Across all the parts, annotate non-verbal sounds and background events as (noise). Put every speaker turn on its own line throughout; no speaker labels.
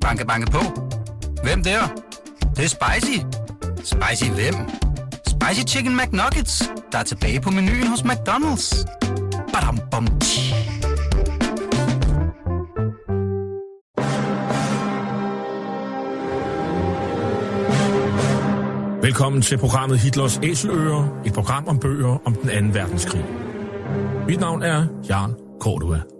Banke, banke på. Hvem der? Det, det er spicy. Spicy hvem? Spicy Chicken McNuggets, der er tilbage på menuen hos McDonald's. Badum, bom, tji.
Velkommen til programmet Hitlers Æseløer, et program om bøger om den anden verdenskrig. Mit navn er Jan Cordua.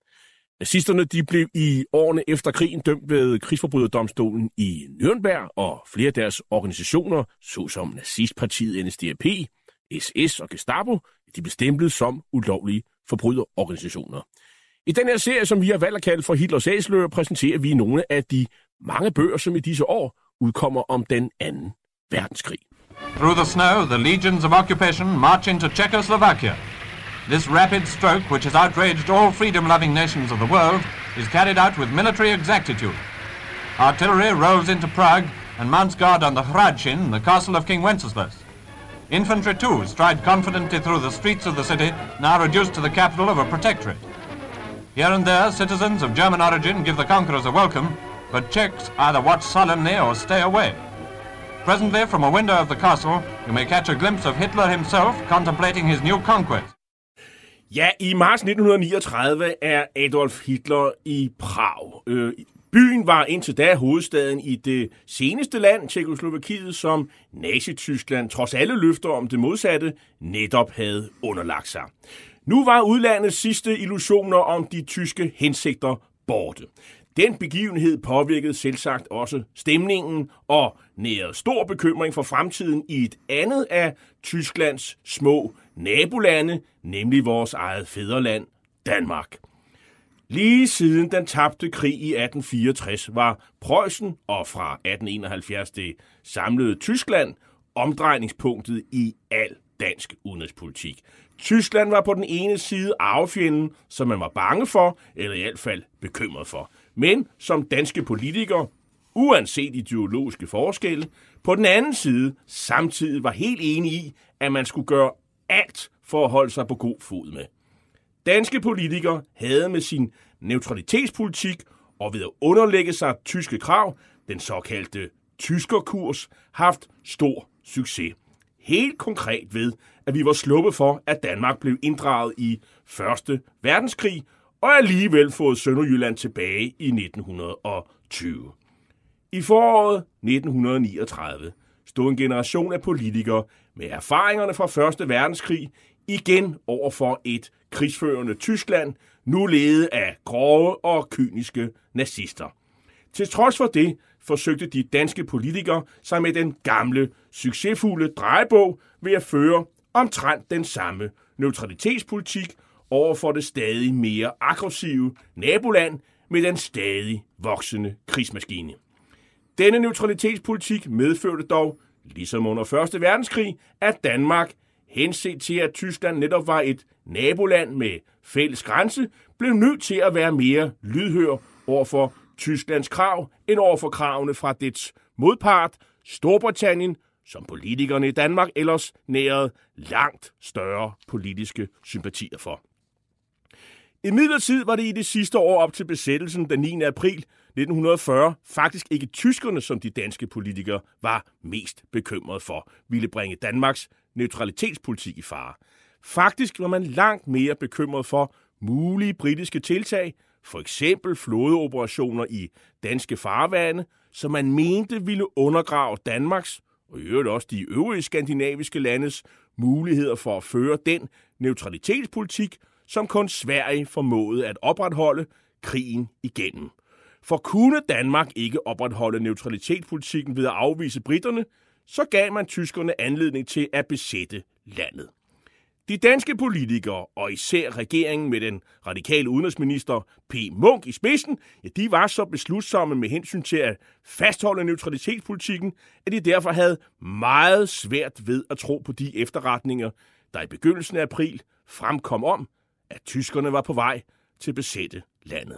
Nazisterne de blev i årene efter krigen dømt ved krigsforbryderdomstolen i Nürnberg, og flere af deres organisationer, såsom nazistpartiet NSDAP, SS og Gestapo, de blev stemplet som ulovlige forbryderorganisationer. I den her serie, som vi har valgt at kalde for Hitlers Æsler, præsenterer vi nogle af de mange bøger, som i disse år udkommer om den anden verdenskrig.
Through the snow, the legions of occupation march into Czechoslovakia. This rapid stroke, which has outraged all freedom-loving nations of the world, is carried out with military exactitude. Artillery rolls into Prague and mounts guard on the Hradčin, the castle of King Wenceslas. Infantry, too, stride confidently through the streets of the city, now reduced to the capital of a protectorate. Here and there, citizens of German origin give the conquerors a welcome, but Czechs either watch sullenly or stay away. Presently, from a window of the castle, you may catch a glimpse of Hitler himself contemplating his new conquest.
Ja, i marts 1939 er Adolf Hitler i Prag. Øh, byen var indtil da hovedstaden i det seneste land, Tjekoslovakiet, som Nazi-Tyskland, trods alle løfter om det modsatte, netop havde underlagt sig. Nu var udlandets sidste illusioner om de tyske hensigter borte. Den begivenhed påvirkede selvsagt også stemningen og nærede stor bekymring for fremtiden i et andet af Tysklands små nabolande, nemlig vores eget fædreland, Danmark. Lige siden den tabte krig i 1864 var Preussen og fra 1871 det samlede Tyskland omdrejningspunktet i al dansk udenrigspolitik. Tyskland var på den ene side arvefjenden, som man var bange for, eller i hvert fald bekymret for. Men som danske politikere, uanset ideologiske forskelle, på den anden side samtidig var helt enige i, at man skulle gøre alt for at holde sig på god fod med. Danske politikere havde med sin neutralitetspolitik og ved at underlægge sig tyske krav, den såkaldte tyskerkurs, haft stor succes. Helt konkret ved, at vi var sluppet for, at Danmark blev inddraget i Første Verdenskrig, og alligevel fået Sønderjylland tilbage i 1920. I foråret 1939 stod en generation af politikere med erfaringerne fra Første Verdenskrig igen over for et krigsførende Tyskland, nu ledet af grove og kyniske nazister. Til trods for det forsøgte de danske politikere sig med den gamle, succesfulde drejebog ved at føre omtrent den samme neutralitetspolitik over for det stadig mere aggressive naboland med den stadig voksende krigsmaskine. Denne neutralitetspolitik medførte dog, ligesom under 1. verdenskrig, at Danmark, henset til at Tyskland netop var et naboland med fælles grænse, blev nødt til at være mere lydhør over for Tysklands krav end over for kravene fra dets modpart, Storbritannien, som politikerne i Danmark ellers nærede langt større politiske sympatier for. I midlertid var det i det sidste år op til besættelsen den 9. april 1940 faktisk ikke tyskerne, som de danske politikere var mest bekymrede for, ville bringe Danmarks neutralitetspolitik i fare. Faktisk var man langt mere bekymret for mulige britiske tiltag, for eksempel flådeoperationer i danske farvande, som man mente ville undergrave Danmarks og i øvrigt også de øvrige skandinaviske landes muligheder for at føre den neutralitetspolitik, som kun Sverige formåede at opretholde krigen igennem. For kunne Danmark ikke opretholde neutralitetspolitikken ved at afvise britterne, så gav man tyskerne anledning til at besætte landet. De danske politikere, og især regeringen med den radikale udenrigsminister P. Munk i spidsen, ja, de var så beslutsomme med hensyn til at fastholde neutralitetspolitikken, at de derfor havde meget svært ved at tro på de efterretninger, der i begyndelsen af april fremkom om, at tyskerne var på vej til at besætte landet.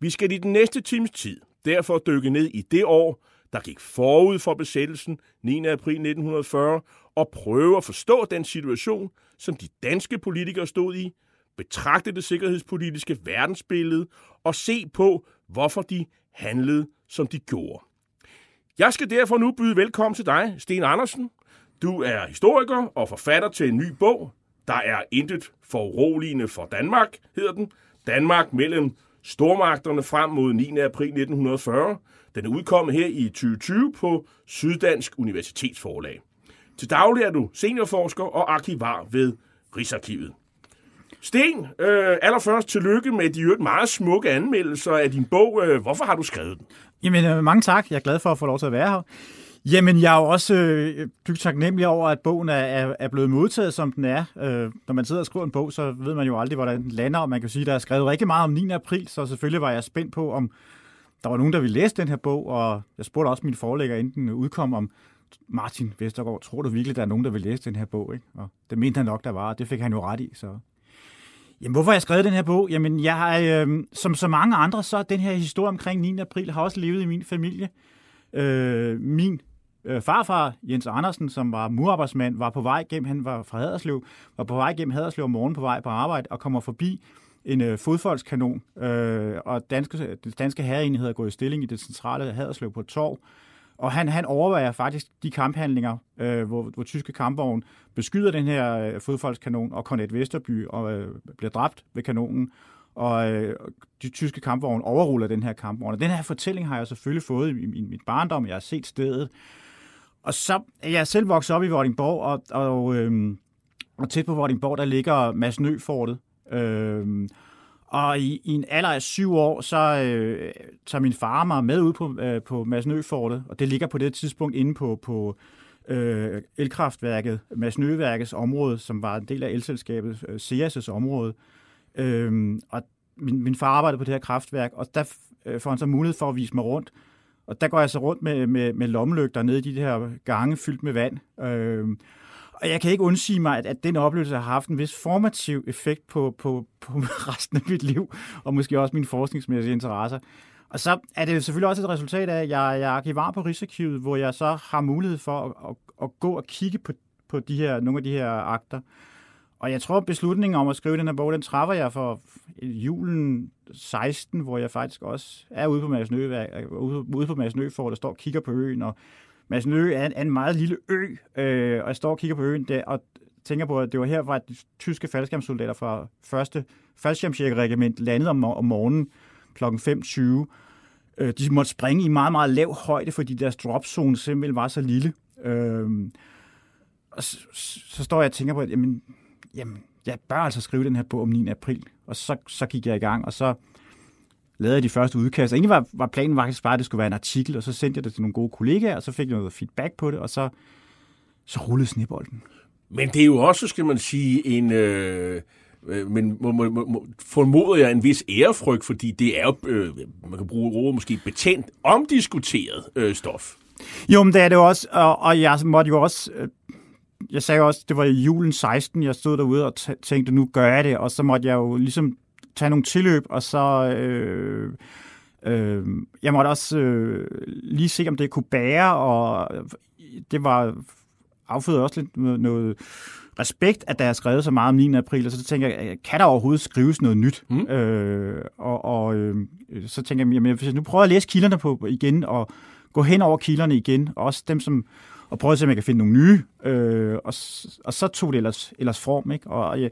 Vi skal i den næste times tid derfor dykke ned i det år, der gik forud for besættelsen 9. april 1940, og prøve at forstå den situation, som de danske politikere stod i, betragte det sikkerhedspolitiske verdensbillede og se på, hvorfor de handlede, som de gjorde. Jeg skal derfor nu byde velkommen til dig, Sten Andersen. Du er historiker og forfatter til en ny bog. Der er intet foruroligende for Danmark, hedder den. Danmark mellem stormagterne frem mod 9. april 1940. Den er udkommet her i 2020 på Syddansk Universitetsforlag. Til daglig er du seniorforsker og arkivar ved Rigsarkivet. Sten, øh, allerførst tillykke med de meget smukke anmeldelser af din bog. Øh, hvorfor har du skrevet den?
Jamen, øh, mange tak. Jeg er glad for at få lov til at være her. Jamen, jeg er jo også øh, dybt taknemmelig over, at bogen er, er, er blevet modtaget, som den er. Øh, når man sidder og skriver en bog, så ved man jo aldrig, hvordan den lander, og man kan sige, at der er skrevet rigtig meget om 9. april, så selvfølgelig var jeg spændt på, om der var nogen, der ville læse den her bog, og jeg spurgte også min forlægger, inden den udkom, om Martin Vestergaard, tror du virkelig, der er nogen, der vil læse den her bog? Ikke? Og det mente han nok, der var, og det fik han jo ret i. Så. Jamen, hvorfor har jeg skrevet den her bog? Jamen, jeg har, øh, som så mange andre, så den her historie omkring 9. april har også levet i min familie. Øh, min øh, farfar, Jens Andersen, som var murarbejdsmand, var på vej gennem, han var fra Haderslev, var på vej gennem Haderslev om morgenen på vej på arbejde, og kommer forbi en øh, fodfoldskanon, øh, og danske, danske herreenhed er gået i stilling i det centrale Haderslev på et torv, og han, han overvejer faktisk de kamphandlinger, øh, hvor, hvor tyske kampvogn beskyder den her øh, fodfoldskanon, og Cornet Vesterby og, øh, bliver dræbt ved kanonen, og øh, de tyske kampvogne overruller den her kampvogn. Og den her fortælling har jeg selvfølgelig fået i, i, i mit barndom. Jeg har set stedet. Og så er jeg selv vokset op i Vordingborg, og, og, øhm, og tæt på Vordingborg, der ligger Mads Nøfortet. Øhm, og i, i en alder af syv år, så øh, tager min far mig med ud på, øh, på Masnø-fortet, og det ligger på det tidspunkt inde på, på øh, elkraftværket, Masnøværkets område, som var en del af elselskabet, øh, CS' område. Øhm, og min, min far arbejdede på det her kraftværk, og der øh, får han så mulighed for at vise mig rundt. Og der går jeg så rundt med, med, med lommelygter nede i de her gange fyldt med vand. Øh, og jeg kan ikke undsige mig, at, at den oplevelse har haft en vis formativ effekt på, på, på (laughs) resten af mit liv, og måske også mine forskningsmæssige interesser. Og så er det selvfølgelig også et resultat af, at jeg, jeg er arkivar på Rigsarkivet, hvor jeg så har mulighed for at, at, at gå og kigge på, på de her, nogle af de her akter. Og jeg tror, beslutningen om at skrive den her bog, den træffer jeg for julen 16, hvor jeg faktisk også er ude på Mads Nø, ude på Mads Nø, for der står og kigger på øen, og Mads Nø er en, er en meget lille ø, øh, og jeg står og kigger på øen der, og tænker på, at det var her, hvor de tyske faldskærmssoldater fra 1. faldskærmsjægerregiment landede om, om morgenen kl. 5.20. Øh, de måtte springe i meget, meget lav højde, fordi deres dropzone simpelthen var så lille. Øh, og så, så står jeg og tænker på, at jamen, jamen, jeg bør altså skrive den her bog om 9. april. Og så, så gik jeg i gang, og så lavede jeg de første udkast. egentlig var, var planen faktisk bare, at det skulle være en artikel, og så sendte jeg det til nogle gode kollegaer, og så fik jeg noget feedback på det, og så, så rullede snebolden.
Men det er jo også, skal man sige, en... Øh men må, må, må, formoder jeg en vis ærefrygt, fordi det er jo, øh, man kan bruge ordet måske betændt, omdiskuteret øh, stof.
Jo, men det er det også, og, og jeg måtte jo også, øh, jeg sagde også, det var i julen 16, jeg stod derude og tænkte, nu gør jeg det, og så måtte jeg jo ligesom tage nogle tilløb, og så... Øh, øh, jeg måtte også øh, lige se, om det kunne bære, og det var affødt også lidt noget, noget respekt, at der er skrevet så meget om 9. april, og så tænker jeg, kan der overhovedet skrives noget nyt? Mm. Øh, og og øh, så tænker jeg, jamen, hvis jeg nu prøver at læse kilderne på igen, og gå hen over kilderne igen, og også dem, som og prøve at se, om jeg kan finde nogle nye, øh, og, og så tog det ellers, ellers form, ikke? Og, øh,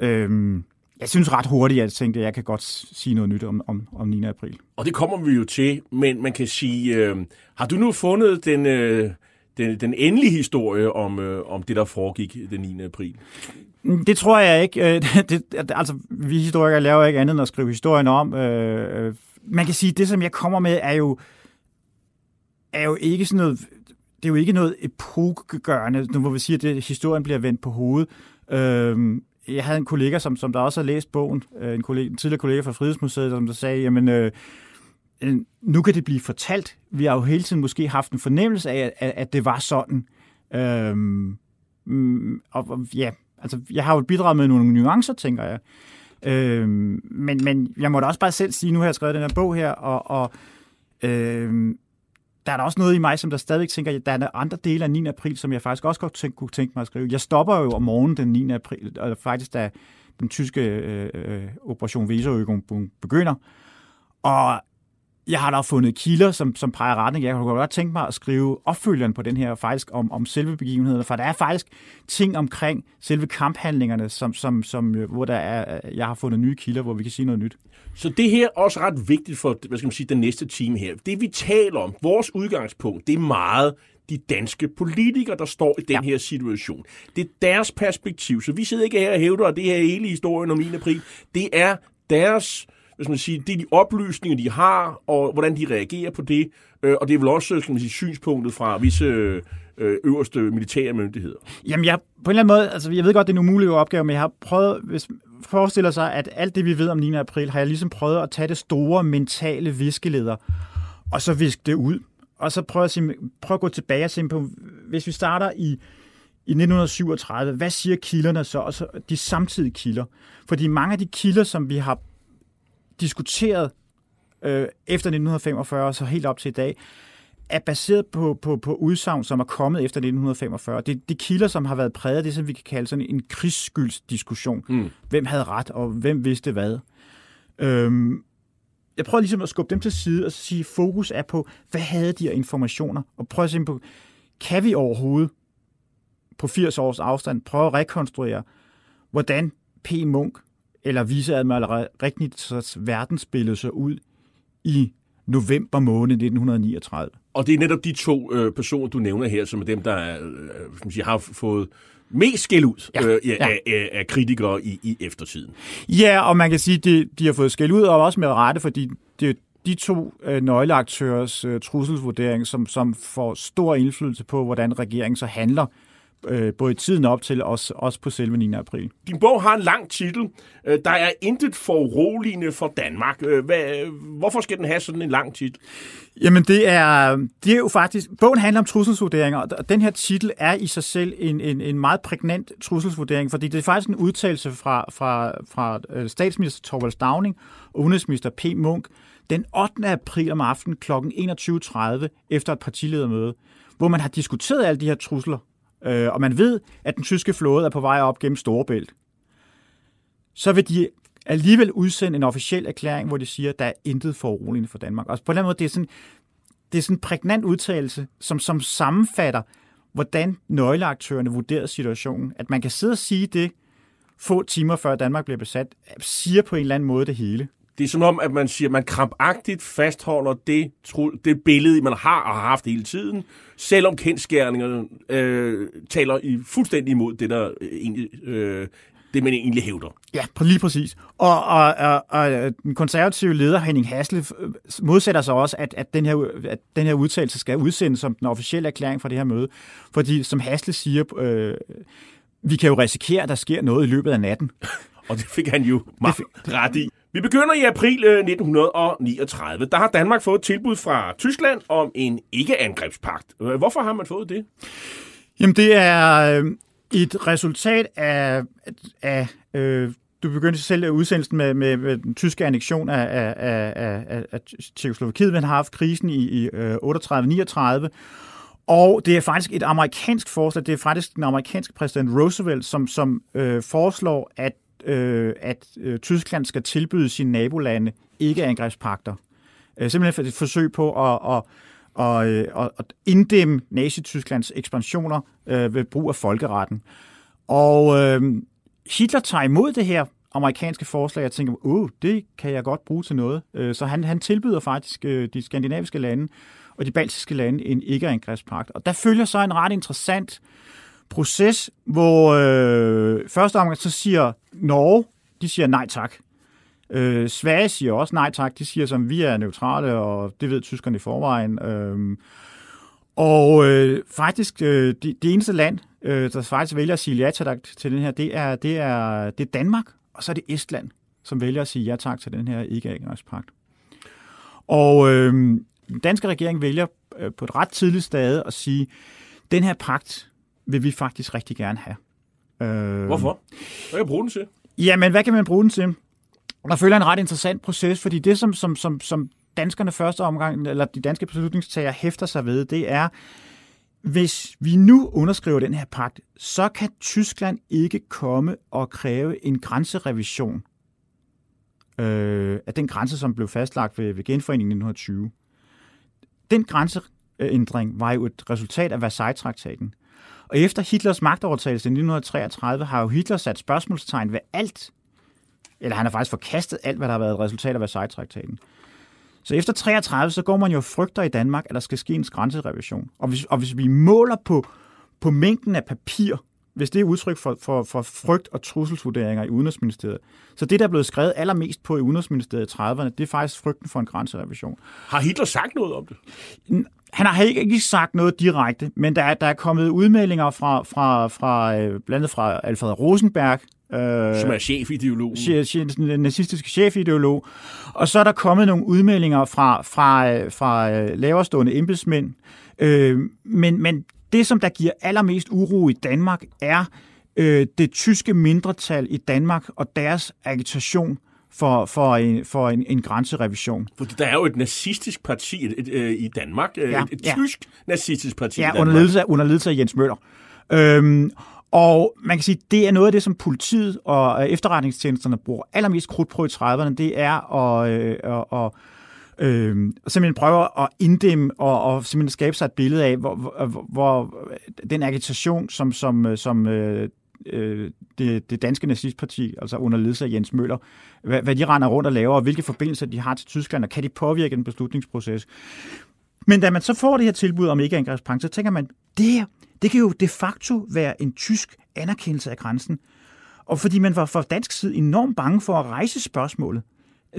øh, jeg synes ret hurtigt, at jeg tænkte, at jeg kan godt sige noget nyt om, om, om 9. april.
Og det kommer vi jo til, men man kan sige, øh, har du nu fundet den, øh, den, den endelige historie om, øh, om det, der foregik den 9. april?
Det tror jeg ikke. Øh, (laughs) det, altså, vi historikere laver ikke andet end at skrive historien om. Øh, øh, man kan sige, at det, som jeg kommer med, er jo, er jo ikke sådan noget det er jo ikke noget epokegørende, nu hvor vi siger, at det, historien bliver vendt på hovedet. Øhm, jeg havde en kollega, som, som der også har læst bogen, øh, en, kollega, en tidligere kollega fra Frihedsmuseet, som der sagde, jamen, øh, øh, nu kan det blive fortalt. Vi har jo hele tiden måske haft en fornemmelse af, at, at det var sådan. Øhm, mm, og, og ja, altså, jeg har jo bidraget med nogle nuancer, tænker jeg. Øhm, men, men jeg må da også bare selv sige, nu har jeg skrevet den her bog her, og, og øhm, der er der også noget i mig, som der stadigvæk tænker, at der er andre dele af 9. april, som jeg faktisk også godt tænke, kunne tænke mig at skrive. Jeg stopper jo om morgenen den 9. april, og faktisk da den tyske øh, øh, operation Weserøgung begynder. Og jeg har da fundet kilder, som, som peger retning. Jeg kunne godt tænke mig at skrive opfølgeren på den her, faktisk om, om selve begivenheden, for der er faktisk ting omkring selve kamphandlingerne, som, som, som, øh, hvor der er, jeg har fundet nye kilder, hvor vi kan sige noget nyt.
Så det her er også ret vigtigt for hvad skal man sige, den næste time her. Det vi taler om, vores udgangspunkt, det er meget de danske politikere, der står i den ja. her situation. Det er deres perspektiv, så vi sidder ikke her og hævder, at det her hele historien om 9. april, det er deres hvis man siger, det er de oplysninger, de har, og hvordan de reagerer på det. Øh, og det er vel også skal man sige, synspunktet fra visse øh, øverste militære myndigheder.
Jamen, jeg, på en eller anden måde, altså jeg ved godt, det er en umulig opgave, men jeg har prøvet, hvis forestiller sig, at alt det, vi ved om 9. april, har jeg ligesom prøvet at tage det store mentale viskeleder, og så viske det ud. Og så prøve at, prøve at gå tilbage og se på, hvis vi starter i, i 1937, hvad siger kilderne så, og så de samtidige kilder? Fordi mange af de kilder, som vi har diskuteret øh, efter 1945, så helt op til i dag, er baseret på, på, på udsagn, som er kommet efter 1945. Det, det kilder, som har været præget af det, som vi kan kalde sådan en krigsskyldsdiskussion. Mm. Hvem havde ret, og hvem vidste hvad? Øhm, jeg prøver ligesom at skubbe dem til side og sige, at fokus er på, hvad havde de her informationer? Og prøve at se på, kan vi overhovedet på 80 års afstand prøve at rekonstruere, hvordan P. Munk eller viceadmiral Regnitsers verdensbillede så ud i november måned 1939.
Og det er netop de to øh, personer, du nævner her, som er dem, der øh, sige, har fået mest skæld ud ja, øh, ja. Af, af, af kritikere i, i eftertiden.
Ja, og man kan sige, at de, de har fået skæld ud, og også med rette, fordi det, de to øh, nøgleaktørers øh, trusselsvurdering, som, som får stor indflydelse på, hvordan regeringen så handler øh, både i tiden op til, også, også på selve 9. april.
Din bog har en lang titel. Øh, der er intet foruroligende for Danmark. Øh, hvad, hvorfor skal den have sådan en lang titel?
Jamen det er, det er jo faktisk, bogen handler om trusselsvurderinger, og den her titel er i sig selv en, en, en meget prægnant trusselsvurdering, fordi det er faktisk en udtalelse fra, fra, fra øh, statsminister Torvald Stavning og udenrigsminister P. Munk den 8. april om aftenen kl. 21.30 efter et partiledermøde, hvor man har diskuteret alle de her trusler øh, og man ved, at den tyske flåde er på vej op gennem Storebælt, så vil de alligevel udsende en officiel erklæring, hvor de siger, at der er intet foruroligende for Danmark. Og på den måde, det er sådan, det er sådan en prægnant udtalelse, som, som sammenfatter, hvordan nøgleaktørerne vurderede situationen. At man kan sidde og sige det, få timer før Danmark bliver besat, siger på en eller anden måde det hele.
Det er som om, at man siger, at man krampagtigt fastholder det, det billede, man har og har haft hele tiden, selvom kendskærningerne øh, taler i fuldstændig imod det, der øh, egentlig, øh, det man egentlig hævder.
Ja, lige præcis. Og, og, og, og den konservative leder, Henning Hasle, modsætter sig også, at, at, den her, at den her udtalelse skal udsendes som den officielle erklæring fra det her møde. Fordi, som Hasle siger, øh, vi kan jo risikere, at der sker noget i løbet af natten. (laughs)
og det fik han jo meget ret i. Vi begynder i april øh, 1939. Der har Danmark fået et tilbud fra Tyskland om en ikke-angrebspagt. Øh, hvorfor har man fået det?
Jamen, det er øh, et resultat af, af øh, du begyndte selv udsendelsen med, med, med den tyske annektion af, af, af, af, af Tjekoslovakiet. Man har haft krisen i, i 38-39, og det er faktisk et amerikansk forslag. Det er faktisk den amerikanske præsident Roosevelt, som, som øh, foreslår, at øh, at øh, Tyskland skal tilbyde sine nabolande ikke-angrebspakter. Øh, simpelthen for et forsøg på at, at, øh, at, at, inddæmme Nazi-Tysklands ekspansioner øh, ved brug af folkeretten. Og øh, Hitler tager imod det her amerikanske forslag og tænker, oh, det kan jeg godt bruge til noget. Øh, så han, han tilbyder faktisk øh, de skandinaviske lande og de baltiske lande en ikke-angrebspagt. Og der følger så en ret interessant proces, hvor øh, første omgang så siger Norge, de siger nej tak. Øh, Sverige siger også nej tak. De siger som, vi er neutrale, og det ved tyskerne i forvejen. Øh, og øh, faktisk, øh, det, det eneste land, øh, der faktisk vælger at sige ja tak til den her, det er, det er, det er Danmark, og så er det Estland, som vælger at sige ja tak til den her ikke-adgangspagt. Og øh, den danske regering vælger øh, på et ret tidligt stade at sige, den her pagt vil vi faktisk rigtig gerne have.
Øh, Hvorfor? Hvad kan jeg bruge den til?
Jamen, hvad kan man bruge den til? Der følger en ret interessant proces, fordi det, som, som, som, som danskerne første omgang, eller de danske beslutningstager hæfter sig ved, det er, hvis vi nu underskriver den her pagt, så kan Tyskland ikke komme og kræve en grænserevision øh, af den grænse, som blev fastlagt ved, ved genforeningen i 1920. Den grænseændring var jo et resultat af Versailles-traktaten. Og efter Hitlers magtovertagelse i 1933 har jo Hitler sat spørgsmålstegn ved alt, eller han har faktisk forkastet alt, hvad der har været et resultat af Versailles-traktaten. Så efter 33, så går man jo frygter i Danmark, at der skal ske en grænserevision. Og hvis, og hvis vi måler på, på mængden af papir, hvis det er udtryk for, for, for frygt og trusselsvurderinger i Udenrigsministeriet, så det, der er blevet skrevet allermest på i Udenrigsministeriet i 30'erne, det er faktisk frygten for en grænserevision.
Har Hitler sagt noget om det?
Han har ikke, ikke sagt noget direkte, men der er, der er kommet udmeldinger fra, fra, fra øh, blandt andet fra Alfred Rosenberg,
Øh, Som er chefideolog.
Den nazistiske chefideolog. Og så er der kommet nogle udmeldinger fra, fra, fra øh, laverstående embedsmænd. Øh, men, men det, som der giver allermest uro i Danmark, er øh, det tyske mindretal i Danmark og deres agitation for, for, en, for en, en grænserevision.
Fordi der er jo et nazistisk parti et, et, et, øh, i Danmark, ja, et, et ja. tysk nazistisk parti
ja,
i Danmark.
Under ledelse, af, under ledelse af Jens Møller. Øhm, og man kan sige, det er noget af det, som politiet og efterretningstjenesterne bruger allermest krudt på i 30'erne, det er at, øh, at, at øh, simpelthen prøver at inddæmme og, og simpelthen skabe sig et billede af, hvor, hvor, hvor øh, den agitation, som, som, øh, som øh, øh, det, det danske nazistparti, altså under ledelse af Jens Møller, hvad, hvad de render rundt og laver, og hvilke forbindelser de har til Tyskland, og kan de påvirke den beslutningsproces. Men da man så får det her tilbud om ikke-angrebspagt, så tænker man, det her, det kan jo de facto være en tysk anerkendelse af grænsen. Og fordi man var fra dansk side enormt bange for at rejse spørgsmålet.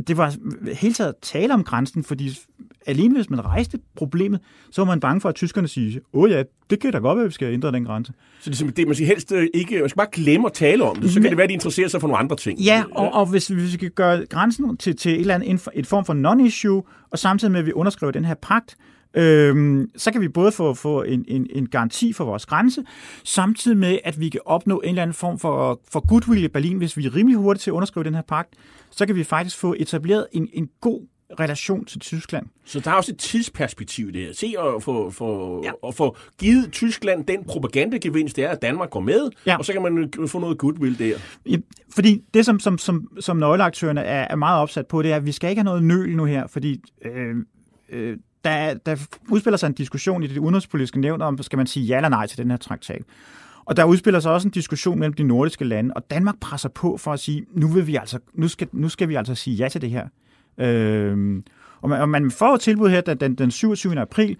Det var helt taget tale om grænsen, fordi alene hvis man rejste problemet, så var man bange for, at tyskerne siger, åh ja, det kan da godt være, at vi skal ændre den grænse.
Så det, det man skal helst øh, ikke, man skal bare glemme at tale om det, så kan det være, at de interesserer sig for nogle andre ting.
Ja, og, og hvis, hvis vi kan gøre grænsen til, til et eller andet, et form for non-issue, og samtidig med, at vi underskriver den her pagt, Øhm, så kan vi både få, få en, en, en garanti for vores grænse, samtidig med, at vi kan opnå en eller anden form for, for goodwill i Berlin, hvis vi er rimelig hurtigt til at underskrive den her pagt, så kan vi faktisk få etableret en, en god relation til Tyskland.
Så der er også et tidsperspektiv her. Se at få, få, ja. at få givet Tyskland den propagandagevinst, det er, at Danmark går med, ja. og så kan man få noget goodwill der.
Ja, fordi det, som, som, som, som nøgleaktørerne er, er meget opsat på, det er, at vi skal ikke have noget nøl nu her, fordi øh, øh, der, der udspiller sig en diskussion i det udenrigspolitiske nævn om, skal man sige ja eller nej til den her traktat. Og der udspiller sig også en diskussion mellem de nordiske lande, og Danmark presser på for at sige, nu, vil vi altså, nu, skal, nu skal vi altså sige ja til det her. Øh, og, man, og man får et tilbud her den, den 27. april,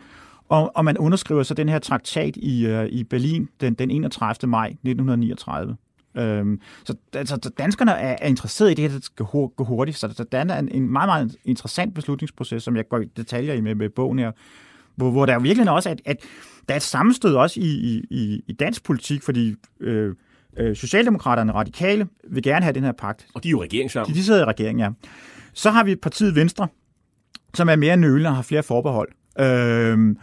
og, og man underskriver så den her traktat i, uh, i Berlin den, den 31. maj 1939. Øhm, så altså, danskerne er, er interesseret i det her, det skal gå hurtigt, så der er en, en meget, meget interessant beslutningsproces, som jeg går i detaljer i med, med bogen her, hvor, hvor der virkelig også at, at der er et sammenstød også i, i, i dansk politik, fordi øh, øh, Socialdemokraterne radikale vil gerne have den her pagt.
Og de er jo regering sammen.
De, de sidder i regeringen, ja. Så har vi partiet Venstre, som er mere nølende og har flere forbehold. Øh,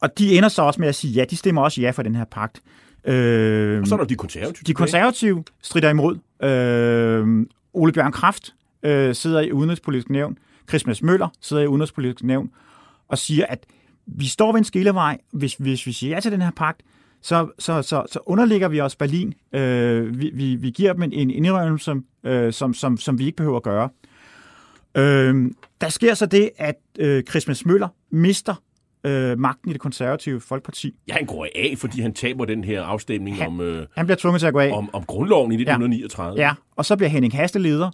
og de ender så også med at sige ja, de stemmer også ja for den her pagt.
Øh, og så er der de konservative.
De konservative strider imod. Øh, Ole Bjørn Kraft øh, sidder i Udenrigspolitisk Nævn. Christmas Møller sidder i Udenrigspolitisk Nævn og siger, at vi står ved en skillevej. Hvis, hvis vi siger ja til den her pagt, så, så, så, så underligger vi os Berlin. Øh, vi, vi, vi giver dem en, en indrømmelse, øh, som, som, som vi ikke behøver at gøre. Øh, der sker så det, at øh, Christmas Møller mister øh, magten i det konservative folkeparti.
Ja, han går af, fordi han taber den her afstemning
han,
om, øh,
han bliver tvunget til at gå af.
Om, om grundloven i 1939.
Ja, ja. og så bliver Henning Hasle leder.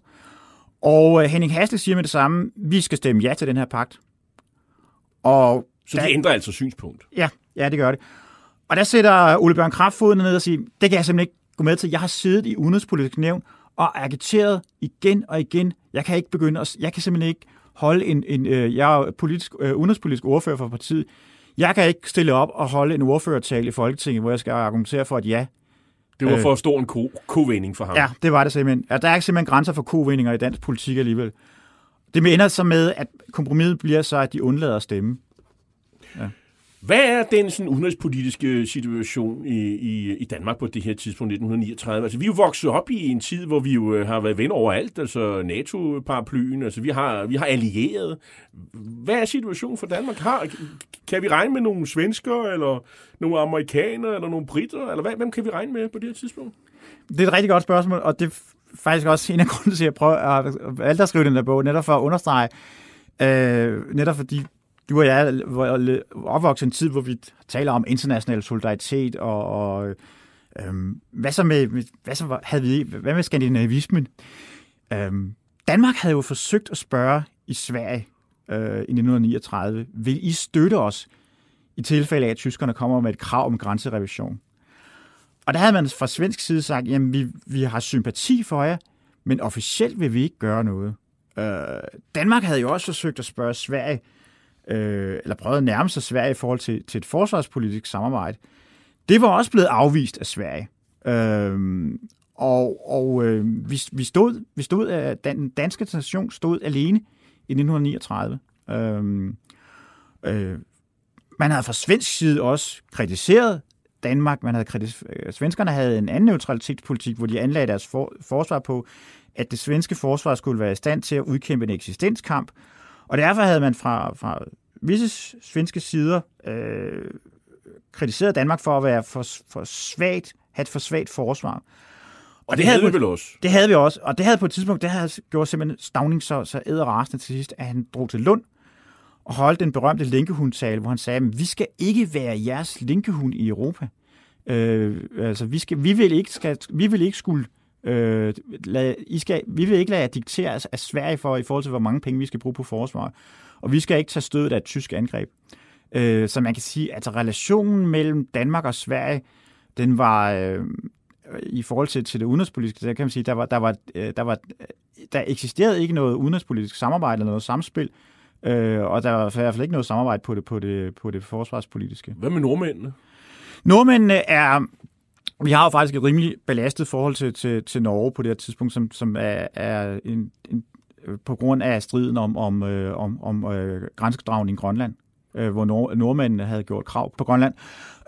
Og øh, Henning Hasle siger med det samme, vi skal stemme ja til den her pagt.
Og så det ændrer altså synspunkt?
Ja, ja, det gør det. Og der sætter Ole Bjørn Kraft foden ned og siger, det kan jeg simpelthen ikke gå med til. Jeg har siddet i udenrigspolitisk nævn og agiteret igen og igen. Jeg kan ikke begynde at, jeg kan simpelthen ikke holde en, en øh, jeg er politisk, øh, udenrigspolitisk ordfører for partiet. Jeg kan ikke stille op og holde en ordførertale i Folketinget, hvor jeg skal argumentere for, at ja,
Det var
Øh.
for stor en ko- kovending for ham.
Ja, det var det simpelthen. Ja, der er ikke simpelthen grænser for kovindinger i dansk politik alligevel. Det ender så med, at kompromiset bliver så, at de undlader at stemme.
Hvad er den sådan, udenrigspolitiske situation i, i, i Danmark på det her tidspunkt, 1939? Altså, vi er jo vokset op i en tid, hvor vi jo øh, har været venner overalt, altså NATO-paraplyen, altså vi har, vi har allieret. Hvad er situationen for Danmark? Har, kan vi regne med nogle svensker, eller nogle amerikanere, eller nogle britter, eller hvad, hvem kan vi regne med på det her tidspunkt?
Det er et rigtig godt spørgsmål, og det er faktisk også en af grunden til, at jeg prøver at at, at skrive den der bog, netop for at understrege, øh, netop fordi du og jeg var opvokset en tid, hvor vi taler om international solidaritet, og, og øhm, hvad så med, hvad så var- havde vi, hvad med skandinavismen? Øhm, Danmark havde jo forsøgt at spørge i Sverige øh, i 1939, vil I støtte os i tilfælde af, at tyskerne kommer med et krav om grænserevision? Og der havde man fra svensk side sagt, jamen vi, vi har sympati for jer, men officielt vil vi ikke gøre noget. Øh, Danmark havde jo også forsøgt at spørge Sverige, øh, eller prøvede at nærme sig Sverige i forhold til, til et forsvarspolitisk samarbejde. Det var også blevet afvist af Sverige. Øh, og og øh, vi, vi stod, vi stod af, den danske nation stod alene i 1939. Øh, øh, man havde fra svensk side også kritiseret Danmark. Man havde kritis- øh, svenskerne havde en anden neutralitetspolitik, hvor de anlagde deres for- forsvar på, at det svenske forsvar skulle være i stand til at udkæmpe en eksistenskamp. Og derfor havde man fra, fra visse svenske sider øh, kritiseret Danmark for at være for, for svagt, have et for svagt forsvar.
Og det havde vi vel også.
det havde vi også, og det havde på et tidspunkt, det havde gjort simpelthen Stavning så, så æderrasende til sidst, at han drog til Lund og holdt den berømte linkehundtale, hvor han sagde, at vi skal ikke være jeres linkehund i Europa. Øh, altså, vi, skal, vi, vil ikke, skal, vi vil ikke skulle Øh, lad, I skal, vi vil ikke lade jer diktere af Sverige for, i forhold til, hvor mange penge vi skal bruge på forsvar. Og vi skal ikke tage stødet af et tysk angreb. Øh, så man kan sige, at altså, relationen mellem Danmark og Sverige, den var øh, i forhold til, til det udenrigspolitiske, der kan man sige, der var, der var, øh, der var, der eksisterede ikke noget udenrigspolitisk samarbejde eller noget samspil, øh, og der var i hvert fald ikke noget samarbejde på det, på det, på det forsvarspolitiske.
Hvad med nordmændene?
Nordmændene er, vi har jo faktisk et rimelig belastet forhold til, til, til Norge på det her tidspunkt, som, som er, er en, en, på grund af striden om, om, øh, om, om øh, grænsedragning i Grønland, øh, hvor nord, nordmændene havde gjort krav på Grønland.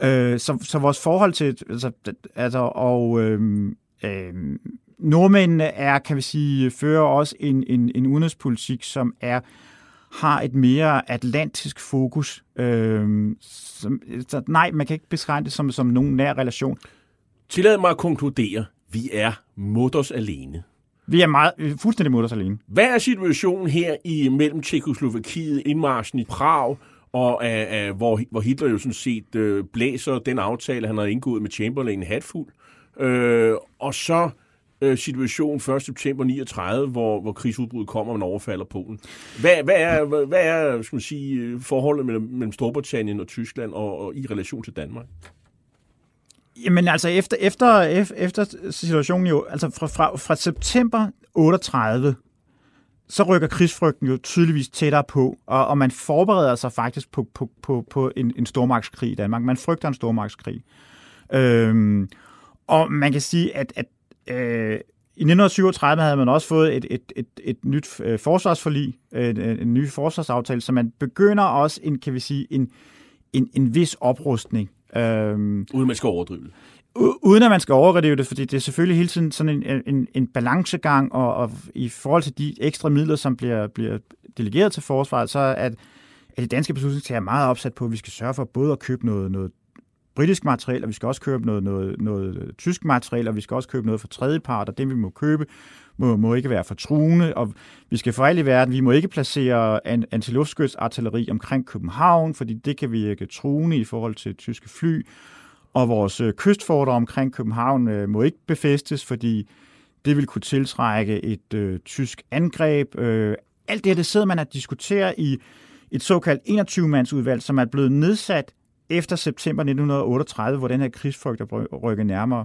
Øh, så, så vores forhold til, altså, altså og øh, øh, nordmændene er, kan vi sige, fører også en, en, en udenrigspolitik, som er har et mere atlantisk fokus. Øh, som, så nej, man kan ikke beskrive det som, som nogen nær relation.
Tillad mig at konkludere. Vi er mutters alene.
Vi er, meget, fuldstændig os alene.
Hvad er situationen her i mellem Tjekoslovakiet, indmarschen i Prag, og af, af, hvor, hvor Hitler jo sådan set øh, blæser den aftale, han har indgået med Chamberlain hatfuld, øh, og så øh, situationen 1. september 39, hvor, hvor krigsudbruddet kommer, og man overfalder Polen. Hvad, hvad er, hvad, hvad er skal man sige, forholdet mellem, mellem Storbritannien og Tyskland og, og i relation til Danmark?
Jamen altså, efter, efter, efter situationen jo, altså fra, fra, fra september 38, så rykker krigsfrygten jo tydeligvis tættere på, og, og man forbereder sig faktisk på, på, på, på en, en stormagtskrig i Danmark. Man frygter en stormagtskrig. Øhm, og man kan sige, at, at øh, i 1937 havde man også fået et, et, et, et nyt øh, forsvarsforlig, øh, en, en ny forsvarsaftale, så man begynder også en, kan vi sige, en, en, en vis oprustning. Øhm,
Uden man skal overdrive det.
uden at man skal overdrive det, fordi det er selvfølgelig hele tiden sådan en, en, en balancegang, og, og i forhold til de ekstra midler, som bliver, bliver delegeret til forsvaret, så er, at, at de danske beslutningstager er meget opsat på, at vi skal sørge for både at købe noget, noget britisk materiel, og vi skal også købe noget, noget, noget tysk materiel, og vi skal også købe noget fra tredjepart, og det vi må købe må, må ikke være for truende, og vi skal for alt i verden, vi må ikke placere an, antiluftskytsartilleri omkring København, fordi det kan virke truende i forhold til tyske fly, og vores øh, kystforter omkring København øh, må ikke befæstes, fordi det vil kunne tiltrække et øh, tysk angreb. Øh, alt det her, det sidder man at diskutere i et såkaldt 21-mandsudvalg, som er blevet nedsat efter september 1938, hvor den her krigsfrygt er rykket nærmere.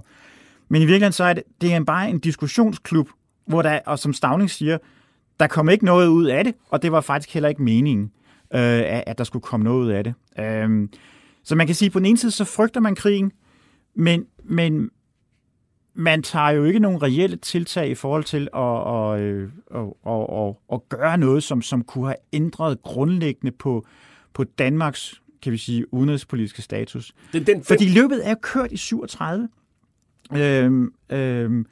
Men i virkeligheden så er det, det er bare en diskussionsklub, hvor der, og som Stavning siger, der kom ikke noget ud af det, og det var faktisk heller ikke meningen. at, at der skulle komme noget ud af det. Øh, så man kan sige, at på den ene side, så frygter man krigen, men, men man tager jo ikke nogen reelle tiltag i forhold til at, at, at, at, at, at gøre noget, som, som kunne have ændret grundlæggende på, på Danmarks kan vi sige, udenrigspolitiske status. Den, den, Fordi løbet er kørt i 37. Øhm, øhm,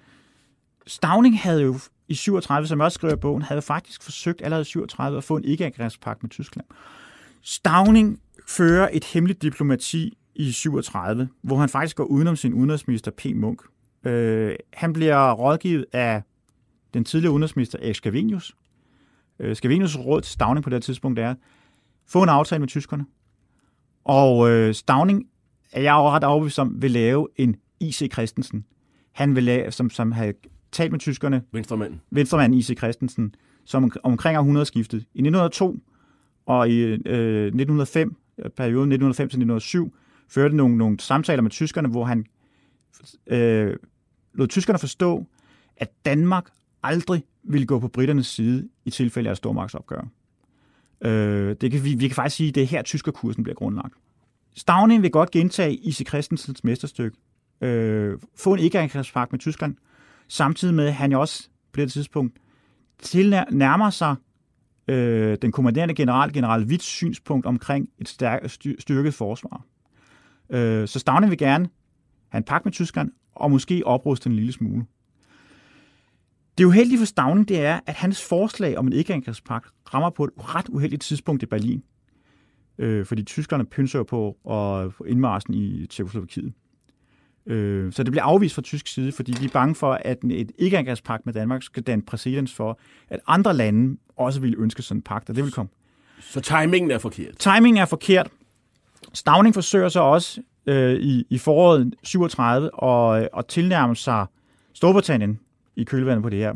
Stavning havde jo i 37, som jeg også skriver i bogen, havde faktisk forsøgt allerede i 37 at få en ikke-angrebspagt med Tyskland. Stavning fører et hemmeligt diplomati i 37, hvor han faktisk går udenom sin udenrigsminister P. Munk. Øh, han bliver rådgivet af den tidligere udenrigsminister Erik Scavenius. Øh, Scavenius' råd til Stavning på det tidspunkt er, få en aftale med tyskerne. Og øh, Stavning er jeg jo ret overbevist om, vil lave en I.C. Christensen. Han vil lave, som, som havde talt med tyskerne.
Venstremanden.
Venstremanden I.C. Christensen, som omkring århundredeskiftet. I 1902 og i øh, 1905, perioden 1905 til 1907, førte nogle, nogle samtaler med tyskerne, hvor han øh, lod tyskerne forstå, at Danmark aldrig ville gå på britternes side i tilfælde af stormagtsopgør. Øh, det kan, vi, vi kan faktisk sige, at det er her, tyskerkursen bliver grundlagt. Stavning vil godt gentage I.C. Christensens mesterstykke. Øh, få en ikke-angrebspagt med Tyskland, samtidig med, at han jo også på det tidspunkt tilnærmer sig øh, den kommanderende general, general Witts synspunkt omkring et stærk, styrket forsvar. Øh, så Stavning vil gerne have en pagt med Tyskland, og måske opruste en lille smule. Det uheldige for Stavning, det er, at hans forslag om en ikke-angrebspagt rammer på et ret uheldigt tidspunkt i Berlin. Øh, fordi tyskerne pynser på og indmarsen i Tjekoslovakiet. Øh, så det bliver afvist fra tysk side, fordi de er bange for, at et ikke-angrebspagt med Danmark skal danne præcedens for, at andre lande også vil ønske sådan en pagt, og det vil komme.
Så timingen er forkert?
Timingen er forkert. Stavning forsøger så også øh, i, i foråret 37 og, og tilnærme sig Storbritannien i kølvandet på det her.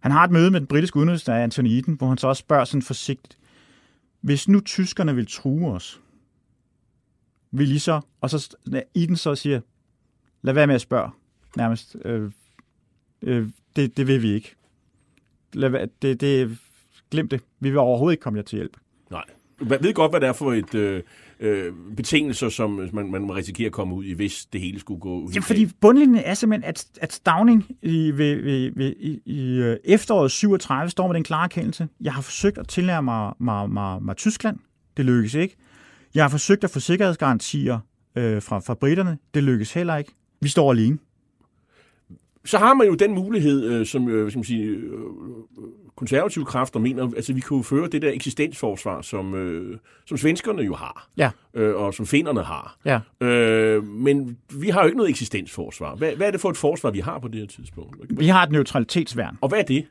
Han har et møde med den britiske udenrigsminister Anthony Eden, hvor han så også spørger sådan forsigtigt, hvis nu tyskerne vil true os, vil I så, og så Eden så siger, lad være med at spørge, nærmest, øh, øh, det, det vil vi ikke. Lad, det, det, glem det, vi vil overhovedet ikke komme jer til hjælp.
Nej. Man ved godt, hvad det er for et øh, øh, betingelser, som man, man risikerer at komme ud i, hvis det hele skulle gå ud.
Ja, fordi bundlinjen er simpelthen, at, at Stavning i, ved, ved, ved, i, i øh, efteråret 37 står med den klare kendelse. Jeg har forsøgt at tilnærme mig, mig, mig, mig Tyskland. Det lykkes ikke. Jeg har forsøgt at få sikkerhedsgarantier øh, fra, fra britterne. Det lykkes heller ikke. Vi står alene
så har man jo den mulighed, øh, som øh, skal man sige, øh, konservative kræfter mener, altså vi kunne føre det der eksistensforsvar, som, øh, som svenskerne jo har,
ja.
øh, og som finnerne har.
Ja.
Øh, men vi har jo ikke noget eksistensforsvar. Hvad, hvad er det for et forsvar, vi har på det her tidspunkt?
Vi har et neutralitetsværn.
Og hvad er det?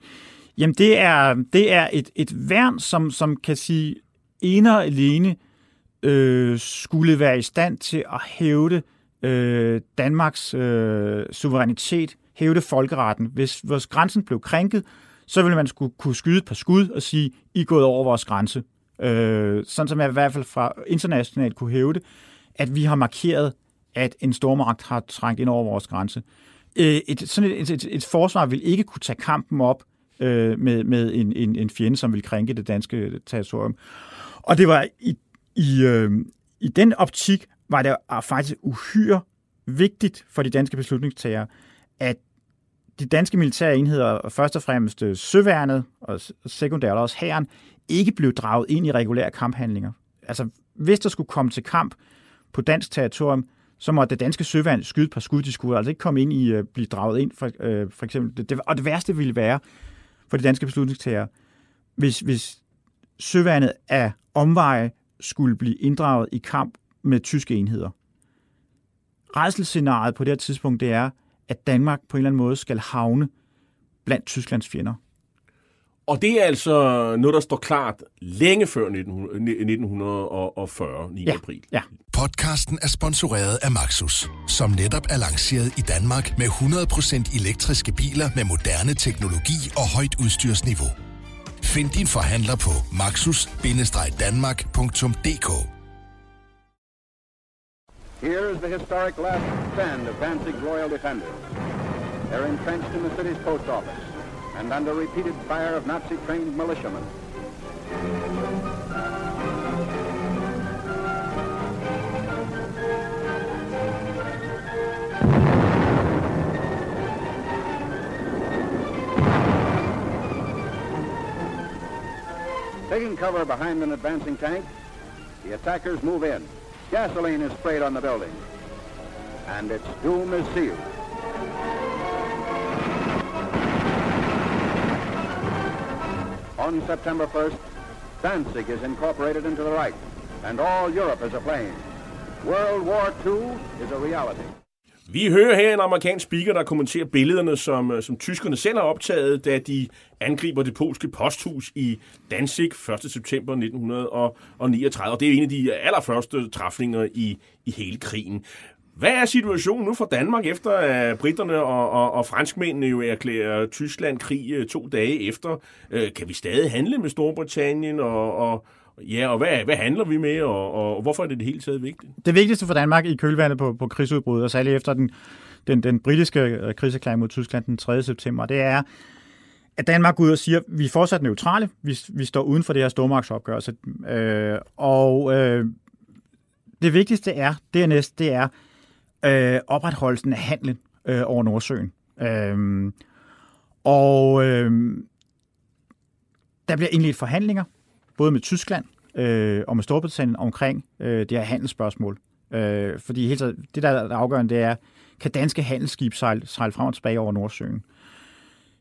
Jamen det er, det er et, et værn, som, som kan sige, ene og alene øh, skulle være i stand til at hævde øh, Danmarks øh, suverænitet hævde folkeretten. Hvis vores grænsen blev krænket, så ville man skulle kunne skyde et par skud og sige, I er gået over vores grænse. Øh, sådan som jeg i hvert fald fra internationalt kunne hævde, at vi har markeret, at en stormagt har trængt ind over vores grænse. Øh, et, sådan et, et, et, et forsvar vil ikke kunne tage kampen op øh, med, med en, en, en fjende, som vil krænke det danske territorium. Og det var i, i, øh, i den optik, var det faktisk uhyre vigtigt for de danske beslutningstagere, at de danske militære enheder, først og fremmest øh, søværnet og sekundært også hæren, ikke blev draget ind i regulære kamphandlinger. Altså, hvis der skulle komme til kamp på dansk territorium, så må det danske søværn skyde et par skud. De skulle altså ikke komme ind i at blive draget ind, for, øh, for eksempel. Det, det, og det værste ville være for de danske beslutningstagere, hvis, hvis søværnet af omveje skulle blive inddraget i kamp med tyske enheder. Rejselscenariet på det her tidspunkt, det er, at Danmark på en eller anden måde skal havne blandt Tysklands fjender.
Og det er altså noget, der står klart længe før 1940, 9.
Ja,
april.
Ja.
Podcasten er sponsoreret af Maxus, som netop er lanceret i Danmark med 100% elektriske biler med moderne teknologi og højt udstyrsniveau. Find din forhandler på maxus-danmark.dk
Here is the historic last stand of Danzig loyal Defenders. They're entrenched in the city's post office and under repeated fire of Nazi-trained militiamen. Taking cover behind an advancing tank, the attackers move in. Gasoline is sprayed on the building. And its doom is sealed. On September 1st, Danzig is incorporated into the Reich, and all Europe is aflame. World War II is a reality.
Vi hører her en amerikansk speaker, der kommenterer billederne, som, øh, som tyskerne selv har optaget, da de angriber det polske posthus i Danzig 1. september 1939. Og det er en af de allerførste træfninger i, i hele krigen. Hvad er situationen nu for Danmark, efter at britterne og, og, og franskmændene jo erklærer Tyskland krig øh, to dage efter? Øh, kan vi stadig handle med Storbritannien, og, og, ja, og hvad, hvad handler vi med, og, og hvorfor er det det hele taget vigtigt?
Det vigtigste for Danmark i kølvandet på, på krigsudbruddet, og særligt efter den, den, den britiske øh, krigserklæring mod Tyskland den 3. september, det er, at Danmark går ud og siger, at vi er fortsat neutrale, vi, vi står uden for det her stormagtsopgørelse. Øh, og øh, det vigtigste er, dernæst, det er, øh, opretholdelsen af handlen øh, over Nordsøen. Øh, og øh, der bliver indledt forhandlinger, både med Tyskland øh, og med Storbritannien omkring øh, det her handelsspørgsmål. Øh, fordi helt det, der er afgørende, det er, kan danske handelsskib sejle, sejle frem og tilbage over Nordsøen?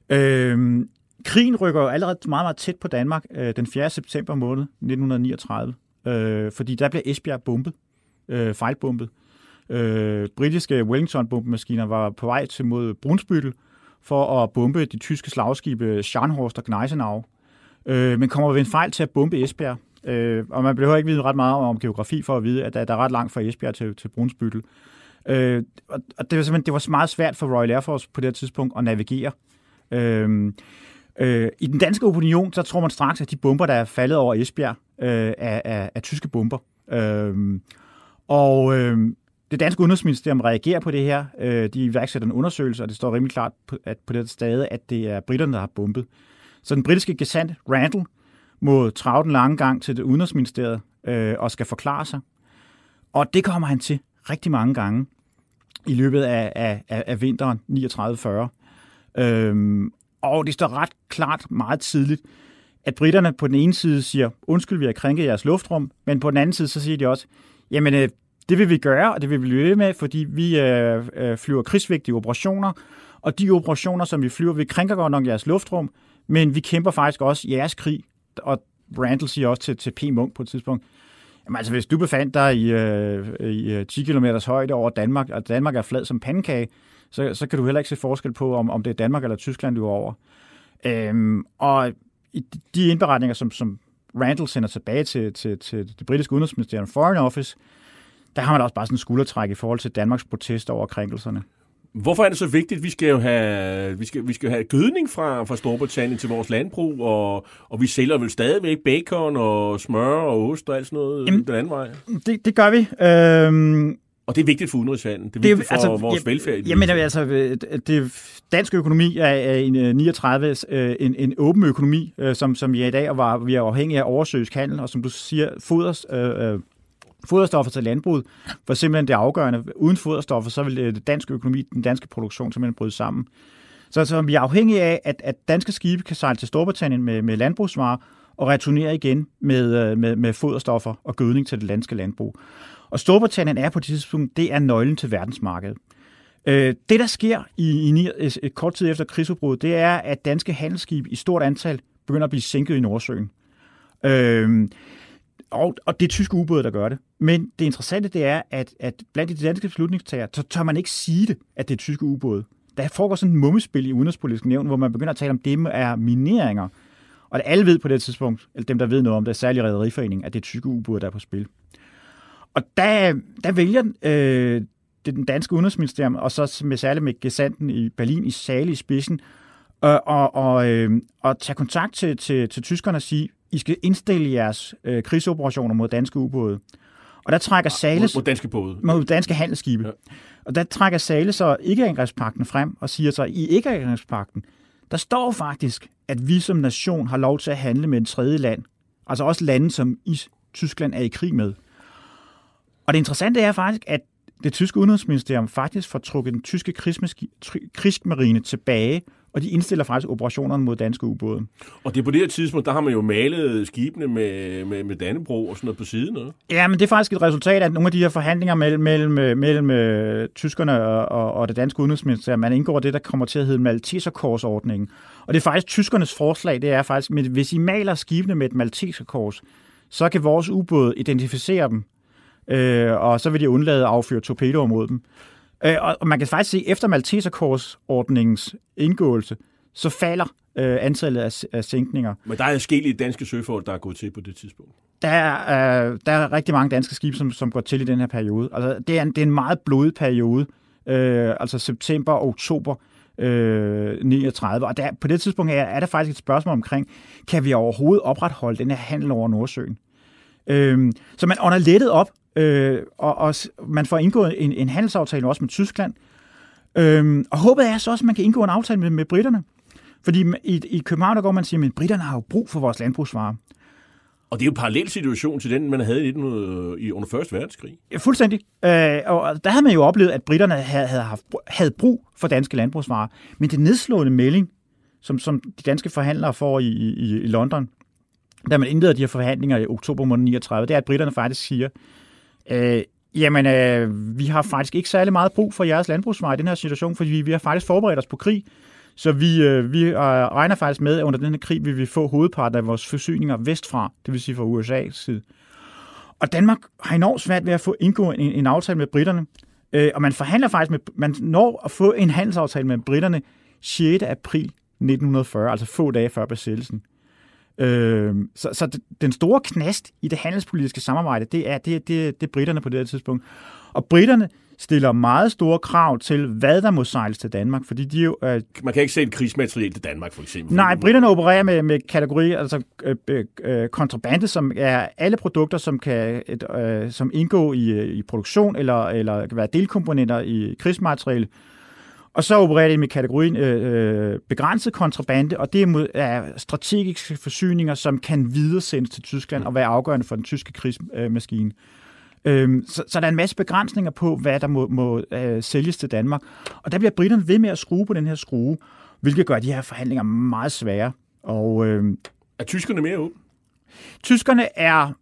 Øh, krigen rykker jo allerede meget, meget tæt på Danmark øh, den 4. september måned 1939, øh, fordi der bliver Esbjerg bombet, øh, fejlbombet. Øh, britiske Wellington-bombemaskiner var på vej til mod Brunsbüttel for at bombe de tyske slagskibe Scharnhorst og Gneisenau. Øh, men kommer ved en fejl til at bombe Esbjerg. Øh, og man behøver ikke vide ret meget om geografi for at vide, at der, der er ret langt fra Esbjerg til, til Brunsbyttel. Øh, og det var simpelthen det var meget svært for Royal Air Force på det her tidspunkt at navigere. Øh, øh, I den danske opinion, så tror man straks, at de bomber, der er faldet over Esbjerg, øh, er, er, er tyske bomber. Øh, og øh, det danske udenrigsministerium reagerer på det her. Øh, de iværksætter en undersøgelse, og det står rimelig klart på, at på det stade, at det er britterne, der har bombet. Så den britiske gesandt Randall må trage den lange gang til det udenrigsministeriet øh, og skal forklare sig. Og det kommer han til rigtig mange gange i løbet af, af, af vinteren 39-40. Øhm, og det står ret klart meget tidligt, at britterne på den ene side siger, undskyld, vi har krænket jeres luftrum, men på den anden side, så siger de også, jamen øh, det vil vi gøre, og det vil vi løbe med, fordi vi øh, øh, flyver krigsvigtige operationer, og de operationer, som vi flyver, vi krænker godt nok jeres luftrum, men vi kæmper faktisk også jeres krig. Og Randall siger også til, til P. Munk på et tidspunkt, Jamen altså, hvis du befandt dig i, øh, i øh, 10 km højde over Danmark, og Danmark er flad som pandekage, så, så kan du heller ikke se forskel på, om, om det er Danmark eller Tyskland, du er over. Øhm, og de indberetninger, som, som Randall sender tilbage til, til, til det britiske udenrigsministerium Foreign Office, der har man da også bare sådan en skuldertræk i forhold til Danmarks protester over krænkelserne.
Hvorfor er det så vigtigt? Vi skal jo have, vi skal, vi skal have gødning fra, fra Storbritannien til vores landbrug, og, og vi sælger vel stadigvæk bacon og smør og ost og alt sådan noget Jamen, den anden vej.
Det, det gør vi. Øhm,
og det er vigtigt for udenrigshandlen. Det er vigtigt for altså, vores ja, velfærd.
Jamen altså, det, dansk økonomi er, er en 39 øh, en, en åben økonomi, øh, som, som vi er i dag, og var, vi er afhængige af oversøisk handel, og som du siger, foders, øh, foderstoffer til landbruget for simpelthen det afgørende. Uden foderstoffer, så vil øh, dansk danske økonomi, den danske produktion simpelthen bryde sammen. Så, så vi er afhængige af, at, at danske skibe kan sejle til Storbritannien med, med landbrugsvarer og returnere igen med, øh, med, med foderstoffer og gødning til det danske landbrug. Og Storbritannien er på det tidspunkt, det er nøglen til verdensmarkedet. Øh, det, der sker i, i øh, kort tid efter krigsudbruddet, det er, at danske handelsskibe i stort antal begynder at blive sænket i Nordsøen. Øh, og, og det er tyske ubåde, der gør det. Men det interessante det er, at, at blandt de danske beslutningstager, så tør man ikke sige det, at det er tyske ubåde. Der foregår sådan et mummespil i udenrigspolitisk nævn, hvor man begynder at tale om, dem er mineringer. Og det alle ved på det tidspunkt, eller dem, der ved noget om det, særlig Rederiforeningen, at det er tyske ubåde, der er på spil. Og der, der vælger øh, det den danske udenrigsministerium, og så med særligt med gesanten i Berlin, i Sale i spidsen, øh, og, og, øh, og tage kontakt til, til, til tyskerne og sige, i skal indstille jeres øh, krigsoperationer mod danske ubåde. Og der trækker ah, Sale...
Mod, danske både.
Mod danske handelsskibe. Ja. Og der trækker Sale så ikke-angrebspakten frem og siger så, i ikke-angrebspakten, der står faktisk, at vi som nation har lov til at handle med en tredje land. Altså også lande, som i Tyskland er i krig med. Og det interessante er faktisk, at det tyske udenrigsministerium faktisk får trukket den tyske krigsmarine tilbage og de indstiller faktisk operationerne mod danske ubåde.
Og det er på det her tidspunkt, der har man jo malet skibene med, med, med Dannebro og sådan noget på siden. Ikke?
Ja, men det er faktisk et resultat af nogle af de her forhandlinger mellem, mellem, mellem øh, tyskerne og, og, og det danske udenrigsministerium. Man indgår det, der kommer til at hedde Malteserkorsordningen. Og det er faktisk tyskernes forslag, det er faktisk, at hvis I maler skibene med et Malteserkors, så kan vores ubåde identificere dem, øh, og så vil de undlade at afføre torpedoer mod dem. Øh, og man kan faktisk se, efter Malteserkorsordningens indgåelse, så falder øh, antallet af, af sænkninger.
Men der er forskellige danske søfolk, der er gået til på det tidspunkt.
Der er, øh, der er rigtig mange danske skibe, som, som går til i den her periode. Altså, det, er en, det er en meget blodig periode, øh, altså september og oktober øh, 39. Og der, på det tidspunkt er, er der faktisk et spørgsmål omkring, kan vi overhovedet opretholde den her handel over Nordsøen? Øh, så man ånder lettet op, øh, og, og man får indgået en, en handelsaftale også med Tyskland. Øh, og håbet er så også, at man kan indgå en aftale med, med britterne. Fordi i, i København, der går man og siger, at britterne har jo brug for vores landbrugsvarer.
Og det er jo en parallel situation til den, man havde i, 1900, i under 1. verdenskrig.
Ja, fuldstændig. Øh, og der havde man jo oplevet, at britterne havde, havde, haft, havde brug for danske landbrugsvarer. Men det nedslående melding, som, som de danske forhandlere får i, i, i London, da man indleder de her forhandlinger i oktober måned 39, det er, at britterne faktisk siger, øh, jamen, øh, vi har faktisk ikke særlig meget brug for jeres landbrugsvej i den her situation, fordi vi, vi har faktisk forberedt os på krig. Så vi, øh, vi øh, regner faktisk med, at under den her krig vil vi få hovedparten af vores forsyninger vestfra, det vil sige fra USA's side. Og Danmark har enormt svært ved at få indgå en, en aftale med britterne. Øh, og man forhandler faktisk med, man når at få en handelsaftale med britterne 6. april 1940, altså få dage før besættelsen. Øh, så, så den store knast i det handelspolitiske samarbejde, det er, det, det, det er britterne på det her tidspunkt. Og britterne stiller meget store krav til, hvad der må sejles til Danmark, fordi de jo... Øh,
Man kan ikke sætte krigsmateriel til Danmark, for eksempel.
Nej, britterne opererer med, med kategori, altså øh, øh, kontrabande, som er alle produkter, som kan et, øh, som indgå i, øh, i produktion eller, eller kan være delkomponenter i krigsmateriel. Og så opererer de med kategorien øh, øh begrænset kontrabande, og det er, mod, er strategiske forsyninger, som kan videresendes til Tyskland og være afgørende for den tyske krigsmaskine. Øh, Øhm, så, så der er en masse begrænsninger på, hvad der må, må øh, sælges til Danmark. Og der bliver britterne ved med at skrue på den her skrue, hvilket gør de her forhandlinger meget svære. Og, øh,
er tyskerne mere åbne?
Tyskerne er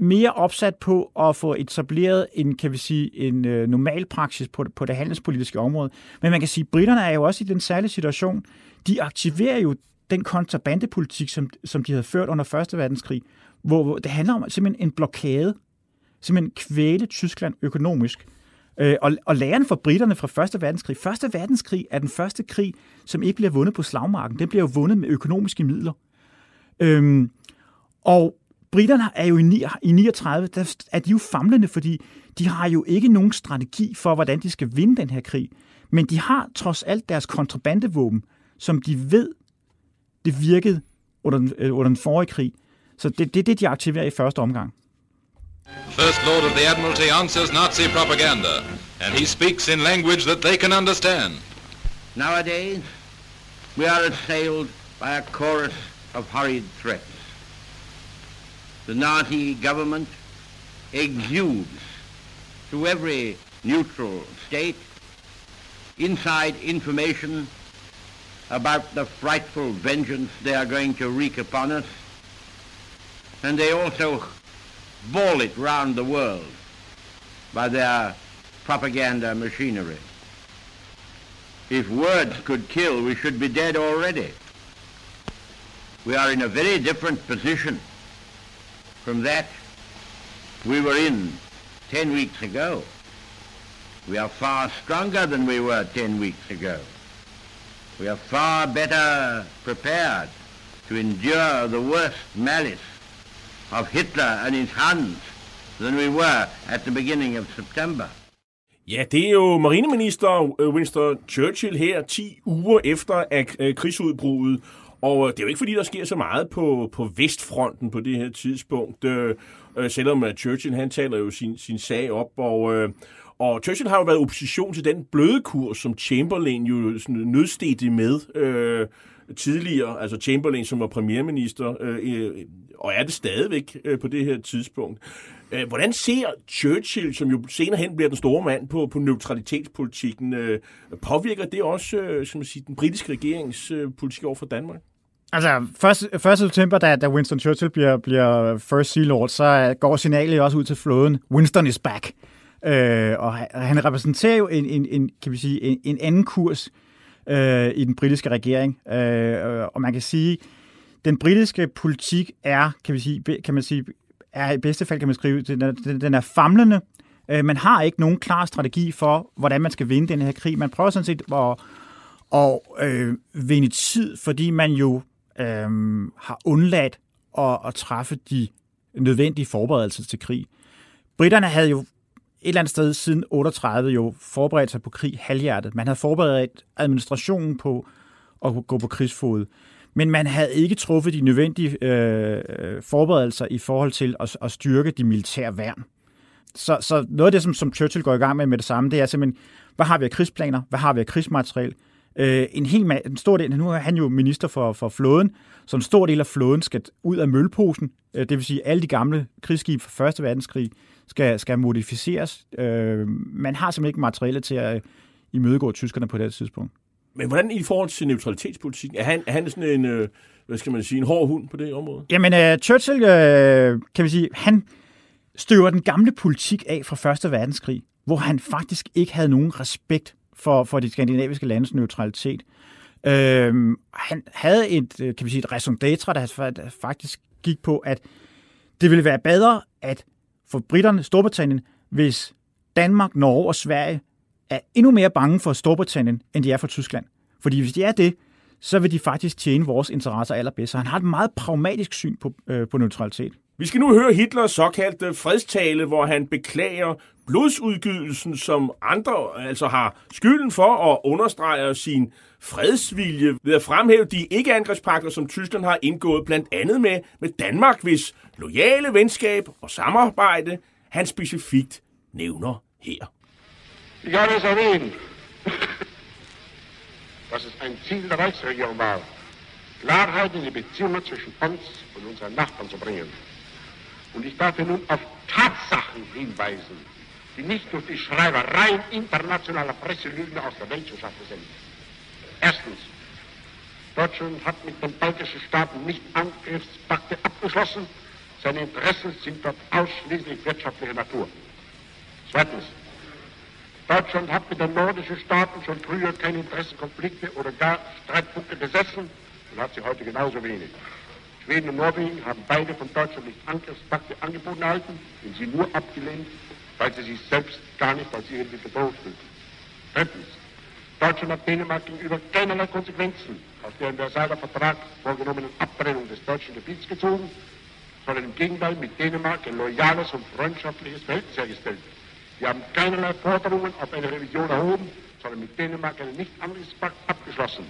mere opsat på at få etableret en, kan vi sige, en øh, normal praksis på, på det handelspolitiske område. Men man kan sige, at britterne er jo også i den særlige situation. De aktiverer jo den kontrabandepolitik, som, som de havde ført under 1. verdenskrig, hvor, hvor det handler om simpelthen en blokade simpelthen kvæle Tyskland økonomisk. Øh, og, og læren for britterne fra 1. verdenskrig. 1. verdenskrig er den første krig, som ikke bliver vundet på slagmarken. Den bliver jo vundet med økonomiske midler. Øhm, og britterne er jo i, i 39, der er de jo famlende, fordi de har jo ikke nogen strategi for, hvordan de skal vinde den her krig. Men de har trods alt deres kontrabandevåben, som de ved, det virkede under den, øh, under den forrige krig. Så det er det, det, de aktiverer i første omgang.
First Lord of the Admiralty answers Nazi propaganda, and he speaks in language that they can understand.
Nowadays, we are assailed by a chorus of hurried threats. The Nazi government exudes to every neutral state inside information about the frightful vengeance they are going to wreak upon us, and they also ball it round the world by their propaganda machinery. If words could kill, we should be dead already. We are in a very different position from that we were in 10 weeks ago. We are far stronger than we were 10 weeks ago. We are far better prepared to endure the worst malice of Hitler and his Hans than we were at the beginning of September.
Ja, det er jo marineminister øh, Winston Churchill her 10 uger efter at øh, krigsudbruddet. Og øh, det er jo ikke fordi, der sker så meget på, på Vestfronten på det her tidspunkt. Øh, øh selvom øh, Churchill han taler jo sin, sin sag op. Og, øh, og Churchill har jo været opposition til den bløde kurs, som Chamberlain jo sådan nødstedte med. Øh, tidligere, altså Chamberlain, som var premierminister, øh, og er det stadigvæk øh, på det her tidspunkt. Øh, hvordan ser Churchill, som jo senere hen bliver den store mand på, på neutralitetspolitikken, øh, påvirker det også øh, skal man sige, den britiske regerings øh, politik over for Danmark?
Altså, 1. 1. september, da, da Winston Churchill bliver, bliver First Sea Lord, så øh, går signalet også ud til flåden. Winston is back. Øh, og han repræsenterer jo en, en, en, kan vi sige, en, en anden kurs øh, i den britiske regering. Øh, og man kan sige, den britiske politik er, kan, vi sige, kan man sige, er i bedste fald kan man skrive, den er, den er famlende. Øh, man har ikke nogen klar strategi for, hvordan man skal vinde den her krig. Man prøver sådan set at, at øh, vinde tid, fordi man jo øh, har undladt at, at træffe de nødvendige forberedelser til krig. Britterne havde jo et eller andet sted siden 38 jo forberedt sig på krig halvhjertet. Man havde forberedt administrationen på at gå på krigsfod. Men man havde ikke truffet de nødvendige øh, øh, forberedelser i forhold til at, at styrke de militære værn. Så, så noget af det, som, som Churchill går i gang med med det samme, det er simpelthen, hvad har vi af krigsplaner? Hvad har vi af krigsmateriel? Øh, en, hel, en stor del, nu er han jo minister for, for flåden, så en stor del af flåden skal ud af mølposen. Øh, det vil sige, alle de gamle krigsskibe fra Første Verdenskrig skal, skal modificeres. Øh, man har simpelthen ikke materiale til at imødegå tyskerne på det tidspunkt.
Men hvordan i forhold til neutralitetspolitikken? Er han, er han sådan en, øh, hvad skal man sige, en hård hund på det område?
Jamen, uh, Churchill, uh, kan vi sige, han støver den gamle politik af fra Første Verdenskrig, hvor han faktisk ikke havde nogen respekt for, for de skandinaviske landes neutralitet. Øh, han havde et, øh, kan vi sige, et raison d'etre, der faktisk gik på, at det ville være bedre at for britterne, Storbritannien, hvis Danmark, Norge og Sverige er endnu mere bange for Storbritannien, end de er for Tyskland. Fordi hvis de er det, så vil de faktisk tjene vores interesser allerbedst. Så han har et meget pragmatisk syn på, øh, på neutralitet.
Vi skal nu høre Hitlers såkaldte fredstale, hvor han beklager blodsudgydelsen, som andre altså har skylden for og understreger sin fredsvilje ved at fremhæve de ikke-angrebspakter, som Tyskland har indgået blandt andet med, med Danmark, hvis lojale venskab og samarbejde han specifikt nævner her.
Ich habe es erwähnt, dass es ein Ziel der Reichsregierung war, Klarheit in die Beziehungen zwischen uns und unseren Nachbarn zu bringen. Und ich darf nun auf Tatsachen hinweisen, die nicht durch die Schreibereien internationaler Presselügen aus der Welt zu schaffen sind. Erstens, Deutschland hat mit den baltischen Staaten nicht Angriffspakte abgeschlossen. Seine Interessen sind dort ausschließlich wirtschaftlicher Natur. Zweitens, Deutschland hat mit den nordischen Staaten schon früher keine Interessenkonflikte oder gar Streitpunkte besessen und hat sie heute genauso wenig. Schweden und Norwegen haben beide von Deutschland nicht Angriffspakte angeboten erhalten, und sie nur abgelehnt, weil sie sich selbst gar nicht als irgendwie bedroht fühlten. Drittens. Deutschland hat Dänemark gegenüber keinerlei Konsequenzen aus der im Versailler Vertrag vorgenommenen Abtrennung des deutschen Gebiets gezogen, sondern im Gegenteil mit Dänemark ein loyales und freundschaftliches Verhältnis hergestellt. Wir haben keinerlei Forderungen auf eine Revision erhoben, sondern mit Dänemark einen Nicht-Angriffspakt abgeschlossen.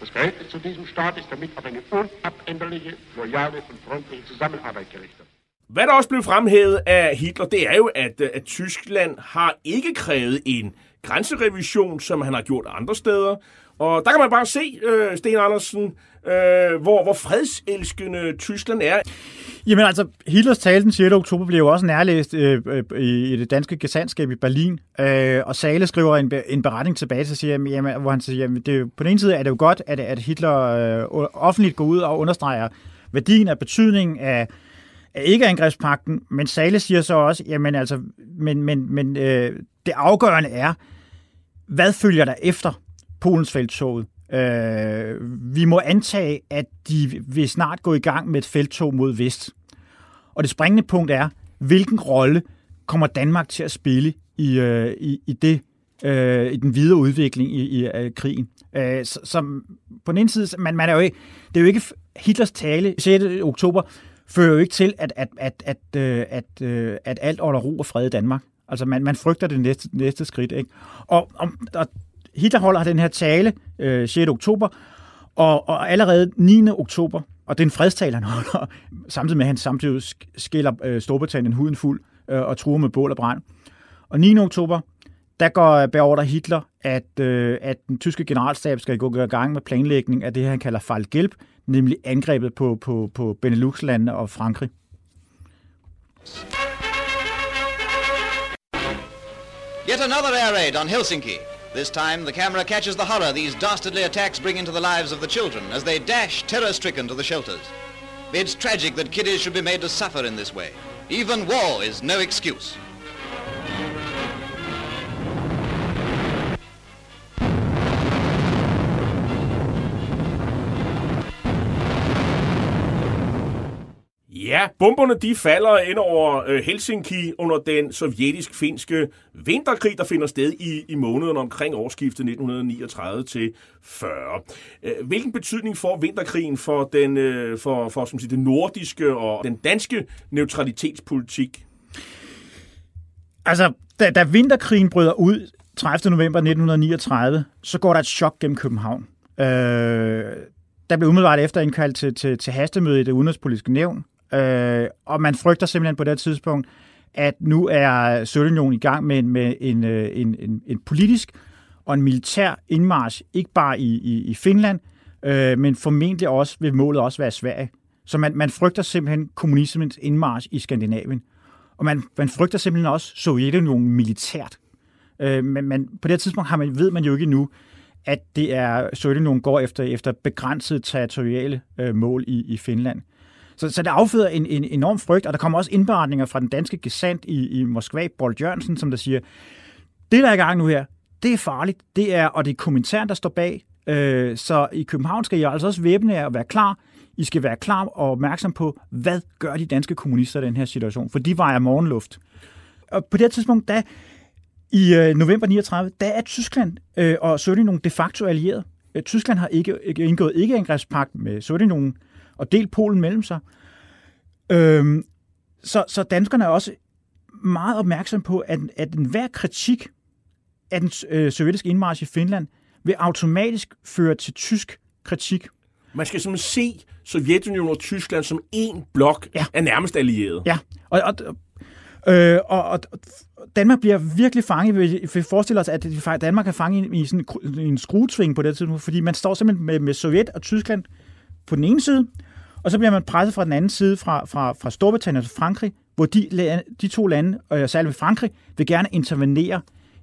Das Verhältnis zu diesem Staat ist damit auf eine unabänderliche, loyale und freundliche Zusammenarbeit gerichtet.
Hvad der også blev fremhævet af Hitler, det er jo, at, øh, at Tyskland har ikke krævet en grænserevision, som han har gjort andre steder. Og der kan man bare se, øh, Sten Andersen, øh, hvor, hvor fredselskende Tyskland er.
Jamen altså, Hitlers tale den 6. oktober blev jo også nærlæst øh, øh, i det danske gesandskab i Berlin, øh, og Sale skriver en, en beretning tilbage, så siger, jamen, hvor han siger, jamen, det, på den ene side er det jo godt, at, at Hitler øh, offentligt går ud og understreger værdien af betydningen af, af ikke-angrebspakten, men Sale siger så også, jamen altså, men, men, men øh, det afgørende er, hvad følger der efter Polens felttoget? Øh, vi må antage, at de vil snart gå i gang med et felttog mod vest. Og det springende punkt er, hvilken rolle kommer Danmark til at spille i, øh, i, i det øh, i den videre udvikling i, i uh, krigen. Øh, som på den ene side, man, man er jo ikke, det er jo ikke Hitlers tale 6. oktober fører jo ikke til, at, at, at, at, øh, at, at, at alt holder ro og fred i Danmark. Altså man, man frygter det næste, næste skridt. Ikke? Og, og, og Hitler holder den her tale øh, 6. oktober, og, og allerede 9. oktober, og det er en fredstale, han holder, (laughs) samtidig med, at han samtidig skiller øh, Storbritannien huden fuld øh, og truer med bål og brand. Og 9. oktober, der går beordrer Hitler, at, øh, at den tyske generalstab skal gå i gang med planlægning af det, han kalder Fallgelb, nemlig angrebet på, på, på Benelux-landene og Frankrig.
Yet another air raid on Helsinki. This time, the camera catches the horror these dastardly attacks bring into the lives of the children as they dash terror-stricken to the shelters. It's tragic that kiddies should be made to suffer in this way. Even war is no excuse.
Ja, bomberne de falder ind over øh, Helsinki under den sovjetisk-finske vinterkrig, der finder sted i, i måneden omkring årsskiftet 1939 til 40. Øh, hvilken betydning får vinterkrigen for den øh, for, for som siger, det nordiske og den danske neutralitetspolitik?
Altså, da, da vinterkrigen bryder ud 30. november 1939, så går der et chok gennem København. Øh, der blev umiddelbart efter indkaldt til, til, til hastemøde i det udenrigspolitiske nævn, Øh, og man frygter simpelthen på det tidspunkt, at nu er Sovjetunionen i gang med, med en, øh, en, en, en politisk og en militær indmarsch, ikke bare i, i, i Finland, øh, men formentlig også vil målet også være Sverige. Så man, man frygter simpelthen kommunismens indmarsch i Skandinavien. Og man, man frygter simpelthen også Sovjetunionen militært. Øh, men, man, på det tidspunkt har man, ved man jo ikke nu, at det er Sovjetunionen går efter, efter begrænsede territoriale øh, mål i, i Finland. Så, så det afføder en, en enorm frygt, og der kommer også indberetninger fra den danske gesandt i, i Moskva, Bold Jørgensen, som der siger, det der er i gang nu her, det er farligt, det er, og det er kommentaren, der står bag, øh, så i København skal I altså også væbne jer og være klar. I skal være klar og opmærksom på, hvad gør de danske kommunister i den her situation, for de vejer morgenluft. Og på det tidspunkt, da i øh, november 39, der er Tyskland øh, og Sovjetunionen de facto allieret. Øh, Tyskland har ikke, ikke indgået ikke-angrebspagt med Sovjetunionen, og delt Polen mellem sig. Øhm, så, så danskerne er også meget opmærksom på, at, at enhver kritik af den øh, sovjetiske indmarsch i Finland vil automatisk føre til tysk kritik.
Man skal simpelthen se Sovjetunionen og Tyskland som en blok ja. af nærmest allierede.
Ja, og, og, øh, og, og Danmark bliver virkelig fanget, vi forestiller os, at Danmark er fanget i, sådan en skruetving på det tidspunkt, fordi man står simpelthen med, med Sovjet og Tyskland på den ene side, og så bliver man presset fra den anden side, fra, fra, fra Storbritannien og Frankrig, hvor de, de to lande, og særligt Frankrig, vil gerne intervenere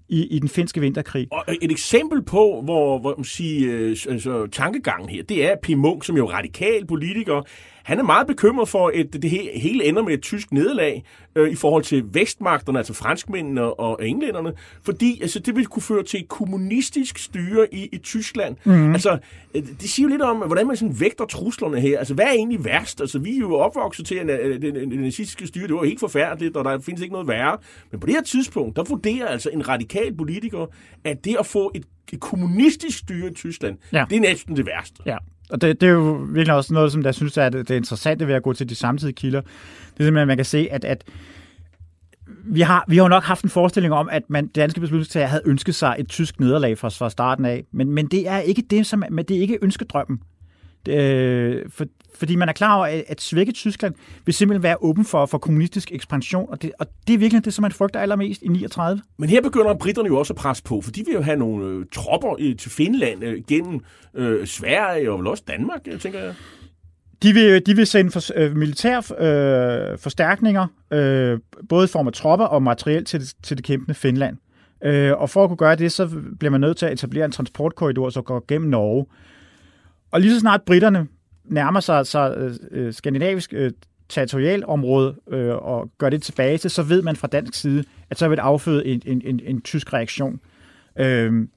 i, i den finske vinterkrig.
Og øh, et eksempel på, hvor, hvor man siger, øh, altså, tankegangen her, det er P. Munk, som jo er radikal politiker, han er meget bekymret for, at det hele ender med et tysk nederlag øh, i forhold til vestmagterne, altså franskmændene og englænderne, fordi altså, det vil kunne føre til et kommunistisk styre i, i Tyskland. Mm. Altså, øh, det siger jo lidt om, hvordan man sådan vægter truslerne her. Altså, hvad er egentlig værst? Altså, vi er jo opvokset til, at det, nazistiske styre, det var helt forfærdeligt, og der findes ikke noget værre. Men på det her tidspunkt, der vurderer altså en radikal politiker, at det at få et, et kommunistisk styre i Tyskland, ja. det er næsten det værste.
Ja. Og det, det er jo virkelig også noget, som jeg synes er det, det interessante ved at gå til de samtidige kilder. Det er simpelthen, at man kan se, at, at vi har, vi har jo nok haft en forestilling om, at man, danske beslutningstager havde ønsket sig et tysk nederlag fra, fra starten af. Men, men det er ikke det, som, men det er ikke ønskedrømmen. Øh, for, fordi man er klar over, at, at svække Tyskland vil simpelthen være åben for, for kommunistisk ekspansion, og det, og det er virkelig det, som man frygter allermest i 39.
Men her begynder britterne jo også at presse på, for de vil jo have nogle øh, tropper øh, til Finland øh, gennem øh, Sverige og vel også Danmark, øh, tænker jeg.
De vil, de vil sende for, øh, militære øh, forstærkninger, øh, både i form af tropper og materiel til, til det kæmpende Finland. Øh, og for at kunne gøre det, så bliver man nødt til at etablere en transportkorridor, som går gennem Norge. Og lige så snart britterne nærmer sig, sig øh, øh, skandinavisk øh, territorialområde øh, og gør det tilbage til, så ved man fra dansk side, at så vil det afføde en, en, en, en tysk reaktion. Øh,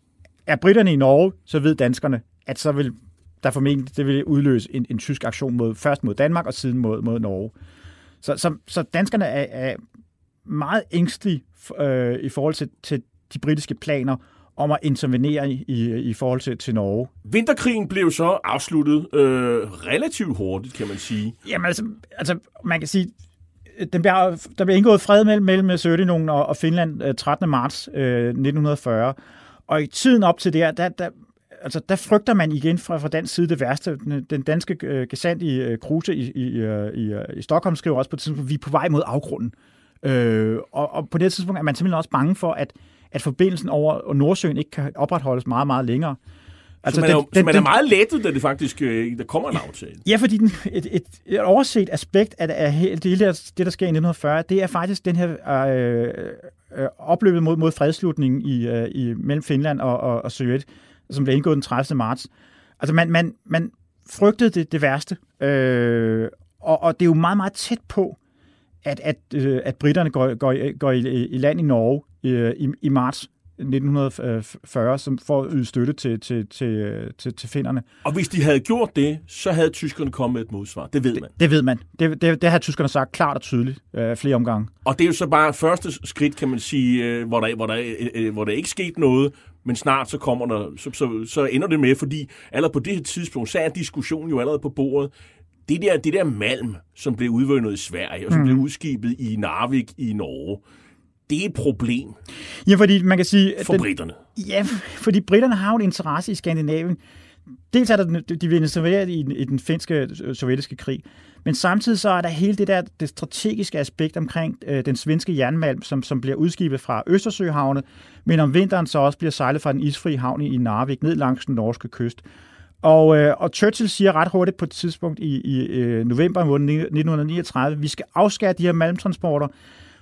er britterne i Norge, så ved danskerne, at så vil der formentlig det vil udløse en, en tysk aktion mod, først mod Danmark og siden mod, mod Norge. Så, så, så danskerne er, er meget ængstelige øh, i forhold til, til de britiske planer om at intervenere i, i, forhold til, til Norge.
Vinterkrigen blev så afsluttet øh, relativt hurtigt, kan man sige.
Jamen altså, altså man kan sige, den bliver, der blev indgået fred mellem, mellem Sovjetunionen og, og Finland 13. Øh, marts øh, 1940. Og i tiden op til det, der, der, altså, der frygter man igen fra, fra dansk side det værste. Den, den danske øh, gesandt i øh, Kruse i, i, øh, i, øh, i Stockholm skriver også på et tidspunkt, at vi er på vej mod afgrunden. Øh, og, og på det tidspunkt er man simpelthen også bange for, at at forbindelsen over Nordsøen ikke kan opretholdes meget, meget længere.
Altså, så man, er, jo, den, så man er meget lettet, da det faktisk øh, der kommer en aftale.
Ja, fordi den, et, et, et overset aspekt af, af det, der, det, der sker i 1940, det er faktisk den her øh, øh, opløbet mod, mod fredslutningen i, øh, i, mellem Finland og, og, og Sovjet, som blev indgået den 30. marts. Altså, man, man, man frygtede det, det værste, øh, og, og det er jo meget, meget tæt på, at, at, øh, at britterne går, går, går i, i land i Norge øh, i, i marts 1940, som for at yde støtte til, til, til, til, til finderne.
Og hvis de havde gjort det, så havde tyskerne kommet med et modsvar. Det ved man.
Det, det ved man. Det, det, det har tyskerne sagt klart og tydeligt øh, flere omgange.
Og det er jo så bare første skridt, kan man sige, øh, hvor, der, hvor, der, øh, øh, hvor der ikke sket noget, men snart så kommer der, så, så, så ender det med, fordi allerede på det her tidspunkt, så er diskussionen jo allerede på bordet. Det der, det der malm, som blev udvundet i Sverige, og som mm. blev udskibet i Narvik i Norge, det er et problem
ja, fordi man kan sige,
for den, britterne.
Ja, fordi britterne har jo en interesse i Skandinavien. Dels er der, de vil involveret i, i den finske øh, sovjetiske krig, men samtidig så er der hele det der det strategiske aspekt omkring øh, den svenske jernmalm, som, som bliver udskibet fra Østersøhavne, men om vinteren så også bliver sejlet fra den isfri havn i Narvik ned langs den norske kyst. Og, øh, og Churchill siger ret hurtigt på et tidspunkt i, i øh, november 1939, vi skal afskære de her malmtransporter,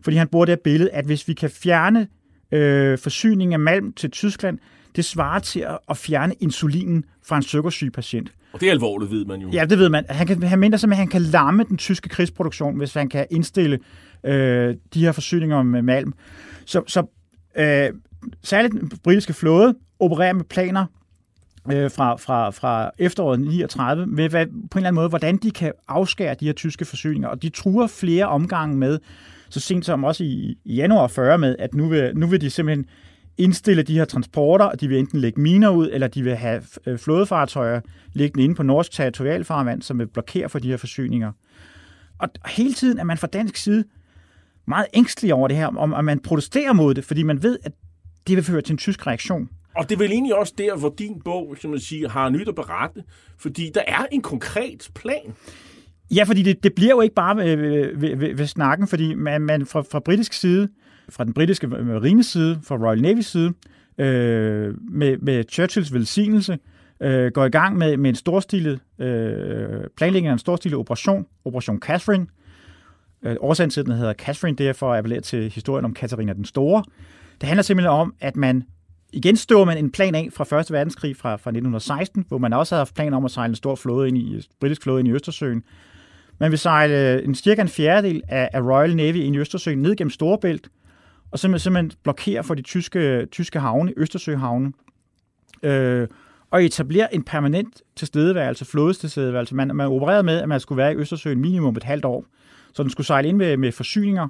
fordi han bruger det her billede, at hvis vi kan fjerne øh, forsyningen af malm til Tyskland, det svarer til at, at fjerne insulinen fra en sukkersyg patient.
Og det er alvorligt, ved man jo.
Ja, det ved man. Han, kan, han mener simpelthen, at han kan lamme den tyske krigsproduktion, hvis han kan indstille øh, de her forsyninger med malm. Så, så øh, særligt den britiske flåde opererer med planer øh, fra, fra, fra efteråret 39, med hvad, på en eller anden måde, hvordan de kan afskære de her tyske forsyninger. Og de truer flere omgange med, så sent som også i, i januar 40 med, at nu vil, nu vil de simpelthen indstille de her transporter, og de vil enten lægge miner ud, eller de vil have øh, flådefartøjer liggende inde på norsk territorialfarvand, som vil blokere for de her forsyninger. Og hele tiden er man fra dansk side meget ængstelig over det her, om at man protesterer mod det, fordi man ved, at det vil føre til en tysk reaktion.
Og det er vel egentlig også der, hvor din bog, som man siger, har nyt at berette, fordi der er en konkret plan.
Ja, fordi det, det bliver jo ikke bare ved, ved, ved, ved snakken, fordi man, man fra, fra britisk side, fra den britiske øh, marine side, fra Royal Navy side, øh, med, med Churchills velsignelse, øh, går i gang med, med en storstilet øh, planlægning af en storstilet operation, Operation Catherine. Øh, årsagen til, den hedder Catherine, det er for at appellere til historien om Katarina den Store. Det handler simpelthen om, at man igen støver man en plan af fra 1. verdenskrig fra, fra 1916, hvor man også havde haft planer om at sejle en stor flåde ind i, britisk flåde ind i Østersøen. Man vil sejle øh, en cirka en fjerdedel af, af Royal Navy ind i Østersøen ned gennem Storebælt, og simpelthen, simpelthen blokere for de tyske, tyske havne, Østersøhavne, øh, og etablere en permanent tilstedeværelse, flådestilstedeværelse. Man, man opererede med, at man skulle være i Østersøen minimum et halvt år. Så den skulle sejle ind med, med forsyninger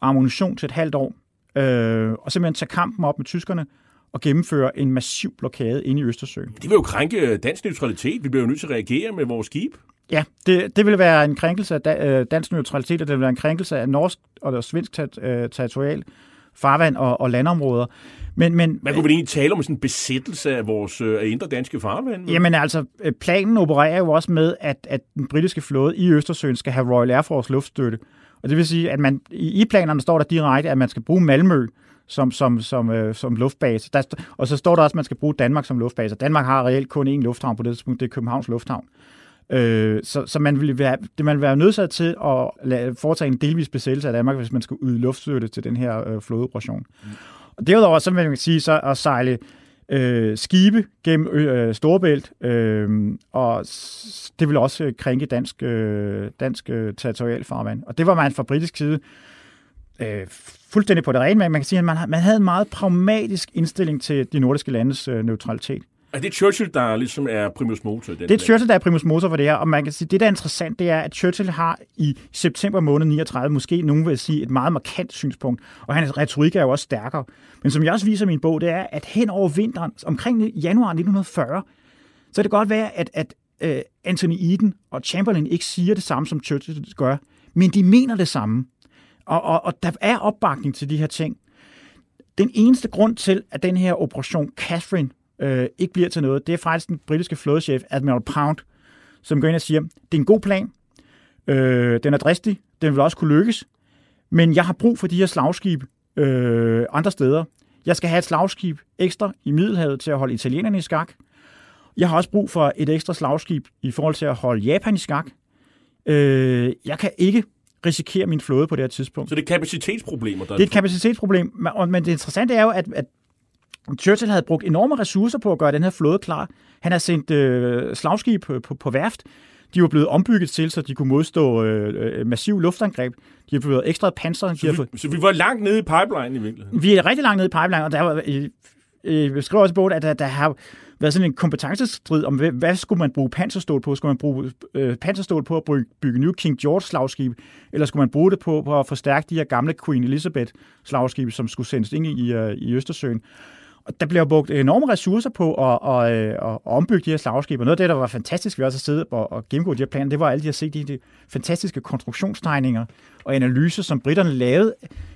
og ammunition til et halvt år, øh, og simpelthen tage kampen op med tyskerne, og gennemføre en massiv blokade inde i Østersøen.
Det vil jo krænke dansk neutralitet. Vi bliver jo nødt til at reagere med vores skib.
Ja, det, det vil være en krænkelse af øh, dansk neutralitet, og det vil være en krænkelse af norsk og svensk øh, territorial farvand og, og landområder. Men, men,
Man kunne vel egentlig tale om sådan en besættelse af vores øh, af indre danske farvand?
Jamen altså, planen opererer jo også med, at, at den britiske flåde i Østersøen skal have Royal Air Force luftstøtte. Og det vil sige, at man i planerne står der direkte, at man skal bruge Malmø som, som, som, øh, som luftbase. Der, og så står der også, at man skal bruge Danmark som luftbase. Danmark har reelt kun én lufthavn på det tidspunkt, det er Københavns Lufthavn. Øh, Øh, så, så man ville være, det man ville være nødsaget til at lade, foretage en delvis besættelse af Danmark, hvis man skulle yde luftstøtte til den her øh, flådeoperation. Mm. Og derudover, så vil man sige, så at sejle øh, skibe gennem øh, Storebælt, øh, og det vil også øh, krænke dansk, øh, dansk øh, territorialfarvand. Og det var man fra britisk side øh, fuldstændig på det rene med. Man kan sige, at man, man havde en meget pragmatisk indstilling til de nordiske landes øh, neutralitet.
Er det Churchill, der ligesom er primus motor? Den
det er Churchill, der er primus motor for det her, og man kan sige, det der er interessant, det er, at Churchill har i september måned 39, måske nogen vil sige, et meget markant synspunkt, og hans retorik er jo også stærkere. Men som jeg også viser i min bog, det er, at hen over vinteren, omkring januar 1940, så kan det godt være, at, at uh, Anthony Eden og Chamberlain ikke siger det samme, som Churchill gør, men de mener det samme. Og, og, og der er opbakning til de her ting. Den eneste grund til, at den her operation Catherine øh, ikke bliver til noget, det er faktisk den britiske flådechef, Admiral Pound, som går ind og siger, det er en god plan, øh, den er dristig, den vil også kunne lykkes, men jeg har brug for de her slagskibe øh, andre steder. Jeg skal have et slagskib ekstra i Middelhavet til at holde italienerne i skak. Jeg har også brug for et ekstra slagskib i forhold til at holde Japan i skak. Øh, jeg kan ikke risikere min flåde på det her tidspunkt.
Så det er kapacitetsproblemer, der
Det er et kapacitetsproblem, men- men det interessante er jo, at, at Churchill havde brugt enorme ressourcer på at gøre den her flåde klar. Han har sendt øh, slagskib på, på, på værft. De var blevet ombygget til, så de kunne modstå øh, øh, massiv luftangreb. De har fået ekstra panser.
Så vi,
fået,
så vi var langt nede i pipeline i virkeligheden.
vi er rigtig langt nede i pipeline, og der var, øh, øh, skriver også i bogen, at der, der har været sådan en kompetencestrid om, hvad, hvad skulle man bruge panserstål på? Skulle man bruge øh, panserstål på at bygge, bygge nye King George slagskib, eller skulle man bruge det på, på at forstærke de her gamle Queen Elizabeth slagskibe, som skulle sendes ind i, øh, i Østersøen? Og der bliver brugt enorme ressourcer på at, at, at, at ombygge de her slagskibe. Og noget af det, der var fantastisk ved også at sidde og, og gennemgå de her planer, det var alle de at se de, de fantastiske konstruktionstegninger og analyser, som britterne lavede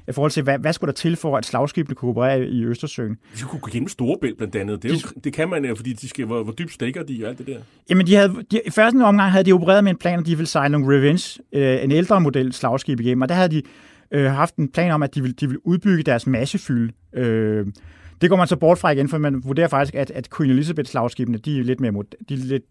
i forhold til, hvad, hvad skulle der til for, at slagskibene kunne operere i Østersøen.
De kunne gå gennem Storebælt blandt andet. Det, er jo, det kan man jo, fordi de skal, hvor, hvor dybt stikker de og alt det der.
Jamen, de havde, de, i første omgang havde de opereret med en plan, at de ville sejle nogle Revenge, øh, en ældre model slagskib igennem, og der havde de øh, haft en plan om, at de ville, de ville udbygge deres massefylde. Øh, det går man så bort fra igen, for man vurderer faktisk, at, at Queen Elizabeths slagskibene, de er lidt, mere, mod- de er lidt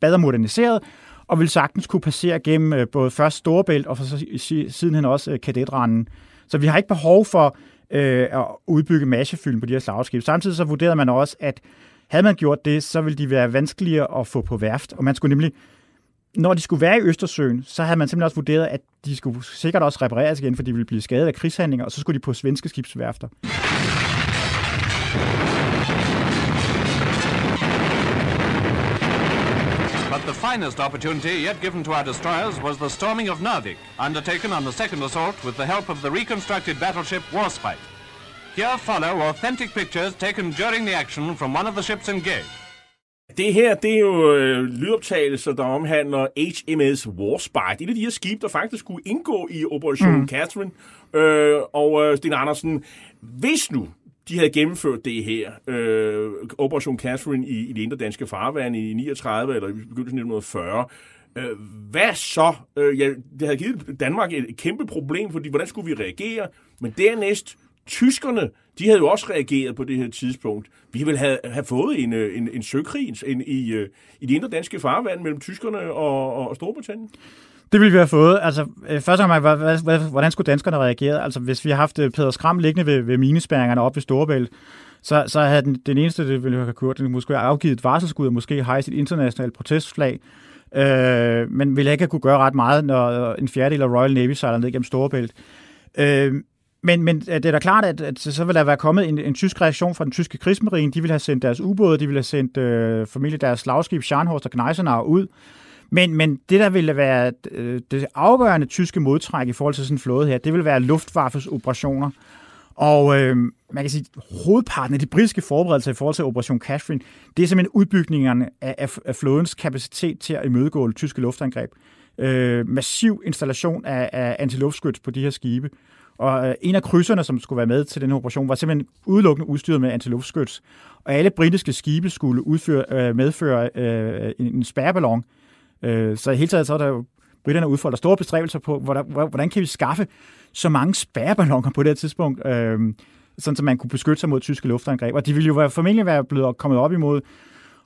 bedre moderniseret, og vil sagtens kunne passere gennem øh, både først Storebælt, og så, sidenhen også øh, kadetranden. Så vi har ikke behov for øh, at udbygge massefylden på de her slagskibe. Samtidig så vurderede man også, at havde man gjort det, så ville de være vanskeligere at få på værft, og man skulle nemlig når de skulle være i Østersøen, så havde man simpelthen også vurderet, at de skulle sikkert også repareres igen, for de ville blive skadet af krigshandlinger, og så skulle de på svenske skibsværfter.
But the finest opportunity yet given to our destroyers was the storming of Narvik, undertaken on the second assault with the help of the reconstructed battleship Warspite. Here follow authentic pictures taken during the action from one of the ships engaged.
Det her, det er jo øh, lydoptagelser, der omhandler HMS Warspite. Et af de her skibe, der faktisk skulle indgå i Operation mm. Catherine. Øh, og øh, Sten Andersen, hvis nu de havde gennemført det her, øh, Operation Catherine i, i det indre danske farvand i 39 eller i begyndelsen af 1940, øh, hvad så? Øh, ja, det havde givet Danmark et kæmpe problem, fordi hvordan skulle vi reagere? Men dernæst, tyskerne, de havde jo også reageret på det her tidspunkt. Vi ville have, have fået en, øh, en, en søkrig en, i, øh, i det indre danske farvand mellem tyskerne og, og Storbritannien.
Det ville vi have fået. Altså, først første gang, hvad, hvordan skulle danskerne reagere? Altså, hvis vi har haft øh, Peder Skram liggende ved, ved minespæringerne op ved Storebælt, så, så havde den, den eneste, det ville have gjort, den måske afgivet et varselskud og måske hejst et internationalt protestflag. Øh, men ville ikke have kunne gøre ret meget, når en fjerdedel af Royal Navy sejler ned gennem Storebælt. Øh, men, men øh, det er da klart, at, at så vil der være kommet en, en tysk reaktion fra den tyske krigsmarine. De ville have sendt deres ubåde, de ville have sendt øh, familie deres slagskib Scharnhorst og Gneisenau ud. Men, men det, der ville være øh, det afgørende tyske modtræk i forhold til sådan en flåde her, det ville være Luftwaffes operationer. Og øh, man kan sige, at hovedparten af de britiske forberedelser i forhold til Operation Catherine, det er simpelthen udbygningerne af, af, af flådens kapacitet til at imødegå det tyske luftangreb. Øh, massiv installation af, af antiluftskyts på de her skibe. Og øh, en af krydserne, som skulle være med til den operation, var simpelthen udelukkende udstyret med antiluftskyts. Og alle britiske skibe skulle udføre, øh, medføre øh, en, en spærreballon. Øh, Øh, så i hele taget så er der jo britterne udfolder store bestræbelser på, hvordan, hvordan kan vi skaffe så mange spærreballoner på det her tidspunkt, øh, sådan så man kunne beskytte sig mod tyske luftangreb. Og de ville jo være, formentlig være blevet kommet op imod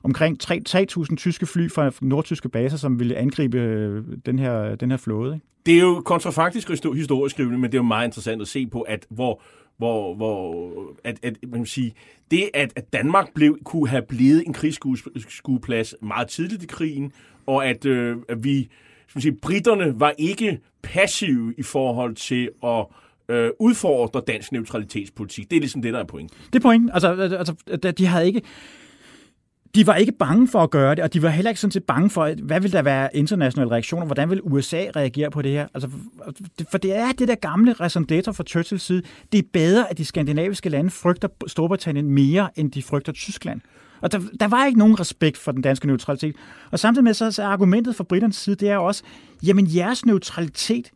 omkring 3.000 tyske fly fra nordtyske baser, som ville angribe øh, den her, den her flåde. Ikke?
Det er jo kontrafaktisk historieskrivning, men det er jo meget interessant at se på, at hvor, hvor, hvor at, at, man kan sige, det, at, at Danmark blev, kunne have blevet en krigsskueplads meget tidligt i krigen, og at, øh, at vi, skal man sige, britterne var ikke passive i forhold til at øh, udfordre dansk neutralitetspolitik. Det er ligesom det, der er point.
Det er point. Altså, altså, altså de havde ikke de var ikke bange for at gøre det, og de var heller ikke sådan set bange for, hvad vil der være internationale reaktioner, hvordan vil USA reagere på det her? Altså, for det er det der gamle resonator fra Churchills side. Det er bedre, at de skandinaviske lande frygter Storbritannien mere, end de frygter Tyskland. Og der, der var ikke nogen respekt for den danske neutralitet. Og samtidig med så, så er argumentet fra britternes side, det er også, jamen jeres neutralitet,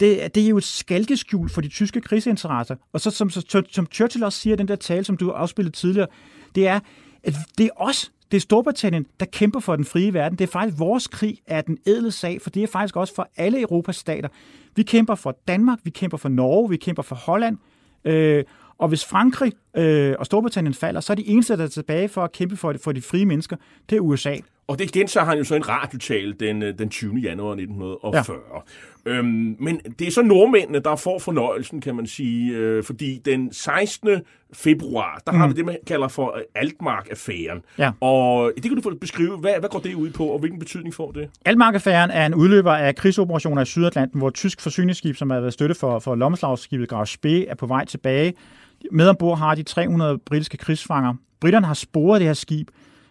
det, det er jo et skalkeskjul for de tyske krigsinteresser. Og så som, som, som Churchill også siger i den der tale, som du afspillede tidligere, det er, at det er os, det er Storbritannien, der kæmper for den frie verden. Det er faktisk vores krig er den edle sag, for det er faktisk også for alle Europas stater. Vi kæmper for Danmark, vi kæmper for Norge, vi kæmper for Holland, øh, og hvis Frankrig øh, og Storbritannien falder, så er de eneste, der er tilbage for at kæmpe for, for de frie mennesker, det er USA.
Og det gentager han jo så en radiotal den, øh, den 20. januar 1940. Ja. Øhm, men det er så nordmændene, der får fornøjelsen, kan man sige, øh, fordi den 16. februar, der mm. har vi det, man kalder for øh, Altmark-affæren.
Ja.
Og det kan du få beskrive, hvad, hvad går det ud på, og hvilken betydning får det?
Altmark-affæren er en udløber af krigsoperationer i Sydatlanten, hvor tysk forsyningsskib, som har været støtte for, for lommeslagsskibet Graf Spee, er på vej tilbage. Med ombord har de 300 britiske krigsfanger. Britterne har sporet det her skib,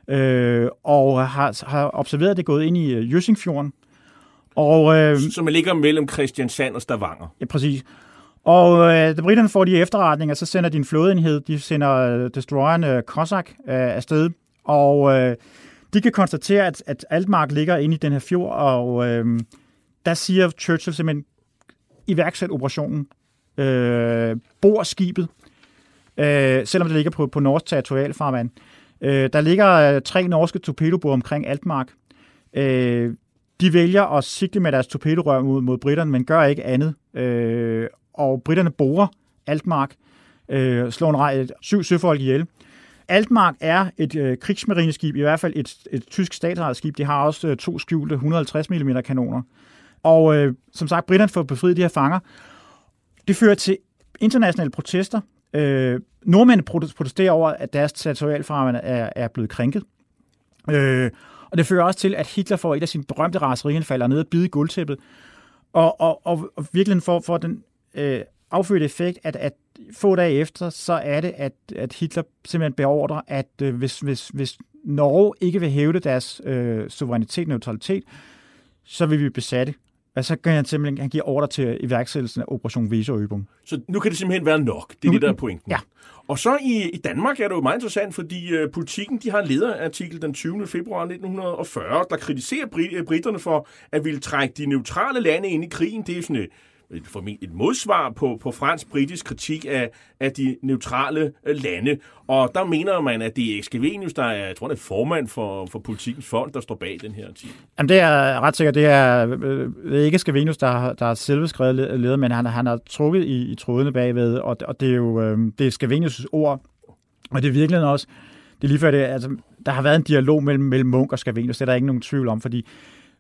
øh, og har, har observeret, at det er gået ind i øh, Jøsingfjorden. Og, øh,
Som ligger mellem Christiansand og Stavanger.
Ja, præcis. Og øh, da britterne får de efterretninger, så sender de en flådeenhed, de sender øh, destroyeren øh, Cossack øh, afsted, og øh, de kan konstatere, at, at Altmark ligger inde i den her fjord, og øh, der siger Churchill simpelthen, iværksæt operationen, øh, bor skibet, øh, selvom det ligger på, på norsk territorialfarvand. Øh, Øh, der ligger øh, tre norske torpedobåde omkring Altmark. Øh, de vælger at sigte med deres torpedorør mod, mod britterne, men gør ikke andet. Øh, og britterne borer Altmark, øh, slår en rej, syv søfolk ihjel. Altmark er et øh, krigsmarineskib, i hvert fald et, et tysk statsejet skib. De har også øh, to skjulte 150 mm kanoner. Og øh, som sagt, britterne får befriet de her fanger. Det fører til internationale protester. Øh, nordmændene protesterer over, at deres territorialfarvand er, er blevet krænket. Øh, og det fører også til, at Hitler får et af sine berømte raserianfald ned og bide i guldtæppet. Og, og, og, og virkelig får, får den øh, affødte effekt, at, at få dage efter, så er det, at, at Hitler simpelthen beordrer, at øh, hvis, hvis, hvis Norge ikke vil hævde deres øh, suverænitet og neutralitet, så vil vi besatte. Og så kan han simpelthen han giver ordre til iværksættelsen af Operation Veseøbung.
Så nu kan det simpelthen være nok. Det er
Nu-
det, der er pointen.
Ja.
Og så i, i Danmark er det jo meget interessant, fordi øh, politikken de har en lederartikel den 20. februar 1940, der kritiserer brit- øh, britterne for at ville trække de neutrale lande ind i krigen. Det er sådan et, et, et modsvar på, på fransk-britisk kritik af, af de neutrale øh, lande. Og der mener man, at det er Excavenius, der er, jeg tror, det er formand for, for politikens fond, der står bag den her artikel.
Jamen, det er ret sikkert. Det er, øh, det er ikke Skavenius, der, der har selve skrevet leder, men han, han har trukket i, i trådene bagved, og, og det er jo øh, det er Skavenius' ord. Og det er virkelig også, det er lige før det, altså, der har været en dialog mellem, mellem Munk og Skavenius, det er der ikke nogen tvivl om, fordi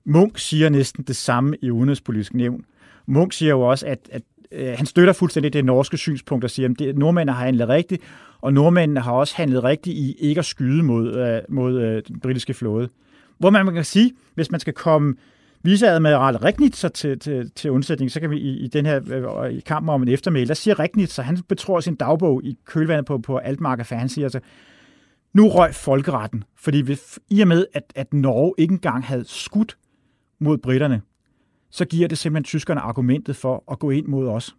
Munk siger næsten det samme i udenrigspolitisk nævn. Munk siger jo også, at, at øh, han støtter fuldstændig det norske synspunkt og siger, at det, nordmændene har handlet rigtigt, og nordmændene har også handlet rigtigt i ikke at skyde mod, øh, mod øh, den britiske flåde. Hvor man kan sige, hvis man skal komme viceadmiral Regnitzer til, til, til undsætning, så kan vi i, i den her øh, i kampen om en eftermæl, der siger Regnitzer, han betror sin dagbog i kølvandet på, på Altmark, for han siger altså, nu røg folkeretten, fordi vi, i og med, at, at Norge ikke engang havde skudt mod britterne, så giver det simpelthen tyskerne argumentet for at gå ind mod os.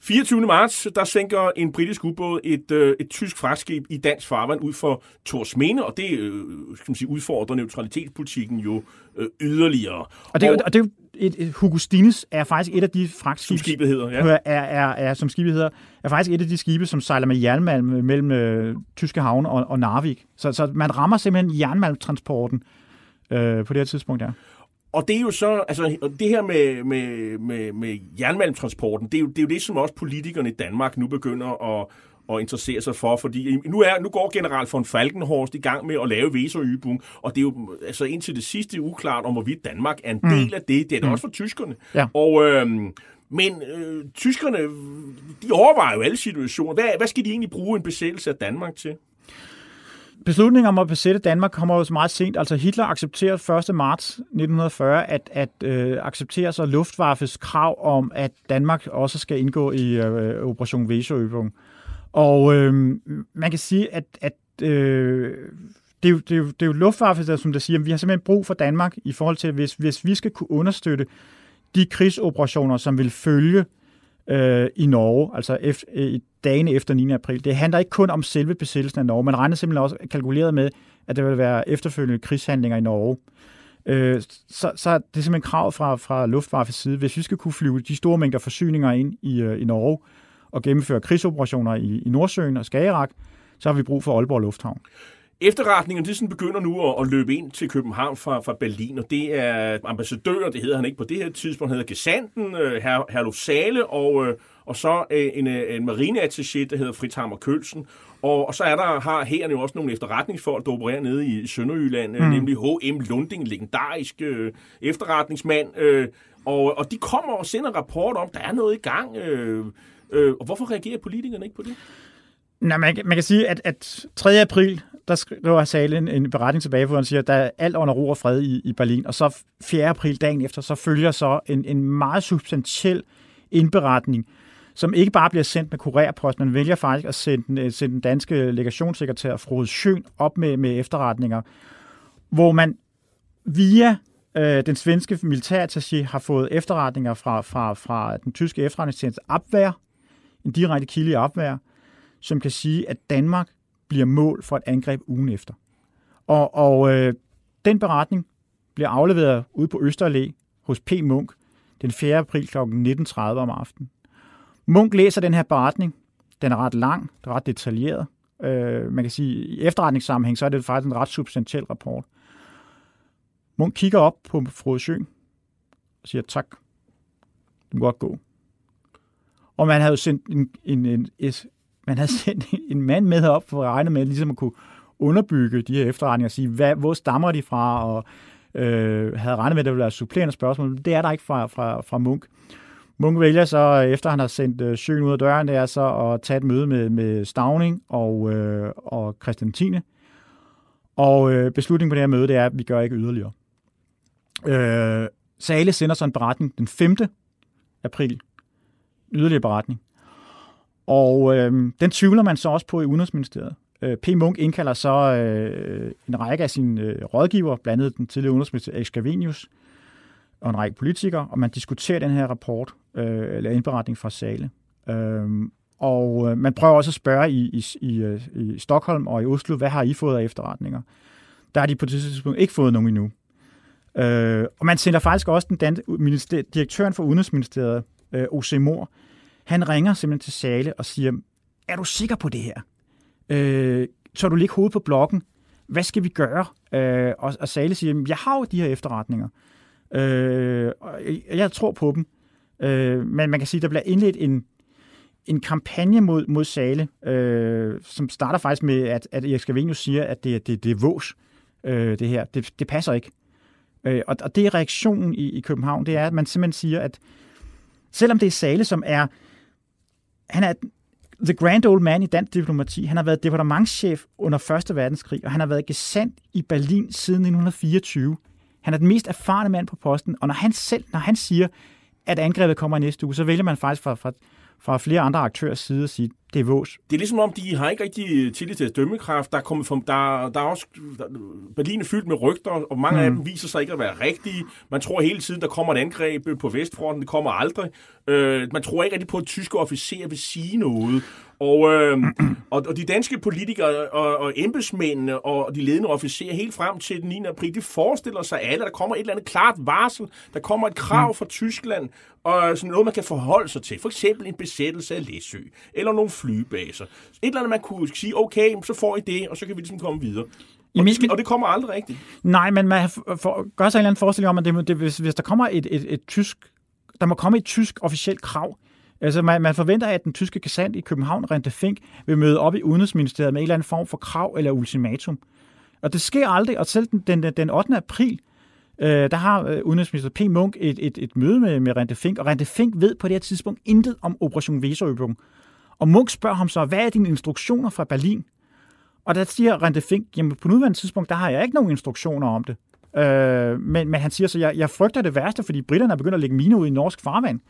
24. marts, der sænker en britisk ubåd et, øh, et tysk fragtskib i dansk farvand ud for Torsminde, og det øh, skal man sige, udfordrer neutralitetspolitikken jo øh, yderligere.
Og det, jo- og det er et, et, Hugo Stines er faktisk et af de fragtskibe,
Som skibet hedder, ja.
er, er, er, som skibet hedder, er faktisk et af de skibe, som sejler med jernmalm mellem øh, tyske havne og, og Narvik. Så, så man rammer simpelthen jernmalmtransporten øh, på det her tidspunkt, ja.
Og det er jo så, altså og det her med, med, med, med jernmalmtransporten, det er, jo, det er jo det, som også politikerne i Danmark nu begynder at, at interessere sig for, fordi nu, er, nu går general von Falkenhorst i gang med at lave Weserübung, og det er jo altså indtil det sidste uklart om, hvorvidt Danmark er en
Mm.
del af det. Det er det
Mm.
også for tyskerne.
Ja.
Og, øhm, men øh, tyskerne, de overvejer jo alle situationer. Hvad, hvad skal de egentlig bruge en besættelse af Danmark til?
Beslutningen om at besætte Danmark kommer jo så meget sent. Altså Hitler accepterer 1. marts 1940 at, at øh, acceptere så Luftwaffes krav om, at Danmark også skal indgå i øh, Operation Weserübung. Og øh, man kan sige, at, at øh, det, er jo, det, er jo, det er jo Luftwaffe, der, som der siger, at vi har simpelthen brug for Danmark i forhold til, hvis, hvis vi skal kunne understøtte de krigsoperationer, som vil følge øh, Øh, i Norge, altså efter, øh, dagene efter 9. april. Det handler ikke kun om selve besættelsen af Norge. Man regner simpelthen også kalkuleret med, at der vil være efterfølgende krigshandlinger i Norge. Øh, så, så det er simpelthen krav fra, fra Luftwaffes side. Hvis vi skal kunne flyve de store mængder forsyninger ind i, øh, i Norge og gennemføre krigsoperationer i, i Nordsøen og Skagerrak, så har vi brug for Aalborg Lufthavn.
Efterretningerne de sådan begynder nu at, at løbe ind til København fra, fra Berlin, og det er ambassadører, det hedder han ikke på det her tidspunkt, han hedder Gesandten, øh, Her, Herluf Sale og, øh, og så øh, en, øh, en marineattaché, der hedder Fritz Hammer Kølsen, og, og så er der, har her jo også nogle efterretningsfolk, der opererer nede i Sønderjylland, mm. nemlig H.M. Lunding, legendarisk øh, efterretningsmand, øh, og, og de kommer og sender rapport om, der er noget i gang. Øh, øh, og hvorfor reagerer politikerne ikke på det?
Nej, man, man kan sige, at, at 3. april, der skriver Salen en, beretning tilbage, hvor han siger, at der er alt under ro og fred i, i Berlin. Og så 4. april, dagen efter, så følger så en, en meget substantiel indberetning, som ikke bare bliver sendt med kurerpost, men vælger faktisk at sende den, øh, sende den danske legationssekretær Frode Schøn op med, med efterretninger, hvor man via øh, den svenske militærattaché har fået efterretninger fra, fra, fra den tyske efterretningstjeneste Abwehr, en direkte kilde i Abwehr, som kan sige, at Danmark bliver mål for et angreb ugen efter. Og, og øh, den beretning bliver afleveret ude på Østerallé hos P. Munk den 4. april kl. 19.30 om aftenen. Munk læser den her beretning. Den er ret lang, er ret detaljeret. Øh, man kan sige, i efterretningssammenhæng, så er det faktisk en ret substantiel rapport. Munk kigger op på Frode Sjøen og siger tak. Du må godt gå. Og man havde jo sendt en, en, en, en, man havde sendt en mand med herop for at regne med, ligesom at kunne underbygge de her efterretninger og sige, hvad, hvor stammer de fra, og øh, havde regnet med, at det ville være supplerende spørgsmål. Det er der ikke fra, fra, fra Munk. Munk vælger så, efter han har sendt øh, Søen ud af døren, det er så at tage et møde med, med Stavning og, øh, og Christian Tine. Og øh, beslutningen på det her møde, det er, at vi gør ikke yderligere. Øh, Sale sender så en beretning den 5. april. Yderligere beretning. Og øh, den tvivler man så også på i Udenrigsministeriet. Øh, P. Munk indkalder så øh, en række af sine øh, rådgiver, blandt andet den tidligere udenrigsminister Erik Scavenius, og en række politikere, og man diskuterer den her rapport, øh, eller indberetning fra Sale. Øh, og øh, man prøver også at spørge i, i, i, øh, i Stockholm og i Oslo, hvad har I fået af efterretninger? Der har de på det tidspunkt ikke fået nogen endnu. Øh, og man sender faktisk også den danske direktøren for Udenrigsministeriet, øh, O.C. Mor, han ringer simpelthen til Sale og siger, er du sikker på det her? Øh, så du ligge hovedet på blokken. Hvad skal vi gøre? Øh, og, og Sale siger, jeg har jo de her efterretninger. Øh, og jeg tror på dem. Øh, men man kan sige, der bliver indledt en, en kampagne mod, mod Sale, øh, som starter faktisk med, at, at Erik Scavenius siger, at det, det, det er vås, øh, det her. Det, det passer ikke. Øh, og, og det er reaktionen i, i København, det er, at man simpelthen siger, at selvom det er Sale, som er han er the grand old man i dansk diplomati. Han har været departementschef under 1. verdenskrig, og han har været gesandt i Berlin siden 1924. Han er den mest erfarne mand på posten, og når han selv, når han siger, at angrebet kommer i næste uge, så vælger man faktisk fra, fra, fra flere andre aktørers side at sige, det er vås.
Det er ligesom om, de har ikke rigtig tillid til dømmekraft. Der er, kommet fra, der, der er også, der, Berlin er fyldt med rygter, og mange mm. af dem viser sig ikke at være rigtige. Man tror hele tiden, der kommer et angreb på Vestfronten. Det kommer aldrig. Øh, man tror ikke rigtig på, at tyske officerer vil sige noget. Og, øh, og, og de danske politikere og, og embedsmændene og de ledende officerer helt frem til den 9. april, de forestiller sig alle, at der kommer et eller andet klart varsel, der kommer et krav mm. fra Tyskland, og sådan noget, man kan forholde sig til. For eksempel en besættelse af Læsø, eller nogle flybaser. Et eller andet, man kunne sige, okay, så får I det, og så kan vi ligesom komme videre. Og, det, og det kommer aldrig rigtigt.
Nej, men man for, gør sig en eller anden forestilling om, at det, det, hvis, hvis der kommer et, et, et tysk, der må komme et tysk officielt krav, Altså, man, man forventer, at den tyske kassant i København, Rente Fink, vil møde op i Udenrigsministeriet med en eller anden form for krav eller ultimatum. Og det sker aldrig, og selv den, den, den 8. april, øh, der har øh, Udenrigsminister P. Munk et, et, et møde med, med Rente Fink, og Rente Fink ved på det her tidspunkt intet om Operation Weserübung. Og Munk spørger ham så, hvad er dine instruktioner fra Berlin? Og der siger Rente Fink, jamen på nuværende tidspunkt, der har jeg ikke nogen instruktioner om det. Øh, men, men han siger så, jeg, jeg frygter det værste, fordi britterne er begyndt at lægge mine ud i norsk farvand.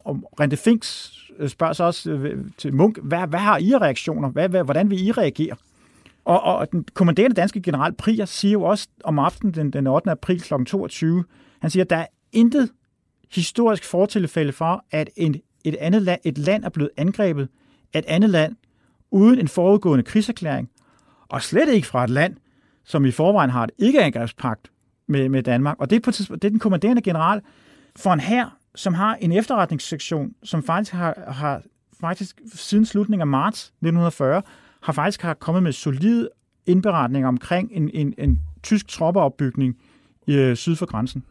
Og Rente Fink øh, spørger så også øh, til Munk, hvad, hvad har I reaktioner? Hvad, hvad, hvordan vil I reagere? Og, og den kommanderende danske general Prier siger jo også om aftenen den, den 8. april kl. 22, han siger, at der er intet historisk fortilfælde for, at en, et andet land, et land er blevet angrebet af et andet land uden en forudgående krigserklæring, og slet ikke fra et land, som i forvejen har et ikke-angrebspagt med, med Danmark. Og det er, på, det er den kommanderende general for en her, som har en efterretningssektion, som faktisk har, har faktisk siden slutningen af marts 1940, har faktisk har kommet med solide indberetninger omkring en, en, en tysk troppeopbygning i, øh, syd for grænsen.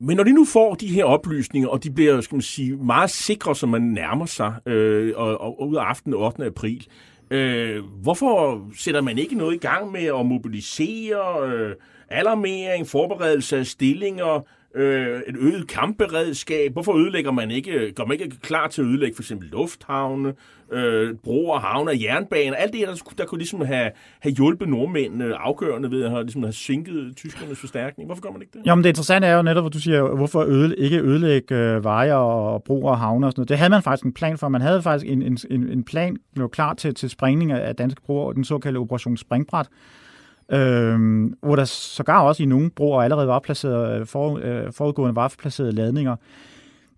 Men når de nu får de her oplysninger, og de bliver skal man sige, meget sikre, som man nærmer sig, øh, og, og, og ud af aftenen 8. april, øh, hvorfor sætter man ikke noget i gang med at mobilisere øh, alarmering, forberedelse af stillinger, øh, et øget kampberedskab. Hvorfor ødelægger man ikke, går man ikke klar til at ødelægge for eksempel lufthavne, øh, broer, havne og jernbaner? Alt det her, der, der kunne ligesom have, have hjulpet nordmændene afgørende ved at have, ligesom have sinket tyskernes forstærkning. Hvorfor gør man ikke det?
Jo, men det interessante er jo netop, hvor du siger, hvorfor øde, ikke ødelægge øh, veje og broer og havne og sådan noget. Det havde man faktisk en plan for. Man havde faktisk en, en, en plan klar til, til sprængning af danske broer, den såkaldte Operation Springbræt, øh, hvor der sågar også i nogle broer allerede var placeret, øh, for, øh, forudgående var placeret ladninger.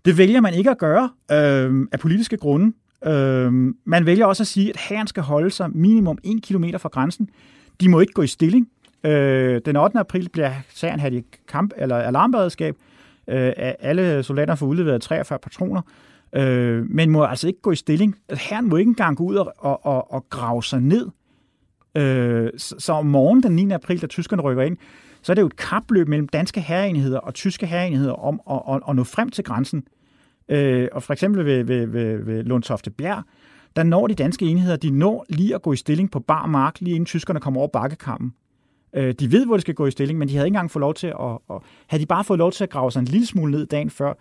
Det vælger man ikke at gøre øh, af politiske grunde. Øh, man vælger også at sige, at herren skal holde sig minimum 1 km fra grænsen. De må ikke gå i stilling. Øh, den 8. april bliver sagen her i kamp eller alarmberedskab. Øh, alle soldater får udleveret 43 patroner, øh, men må altså ikke gå i stilling. Herren må ikke engang gå ud og, og, og grave sig ned Øh, så, så om morgenen den 9. april, da tyskerne rykker ind, så er det jo et kapløb mellem danske herreenheder og tyske herreenheder om at, at, at nå frem til grænsen. Øh, Øh, og for eksempel ved, ved, ved, ved Lundtofte Bjerg, der når de danske enheder, de når lige at gå i stilling på bar mark, lige inden tyskerne kommer over bakkekampen. Øh, de ved, hvor de skal gå i stilling, men de havde ikke engang fået lov til at, at... Havde de bare fået lov til at grave sig en lille smule ned dagen før,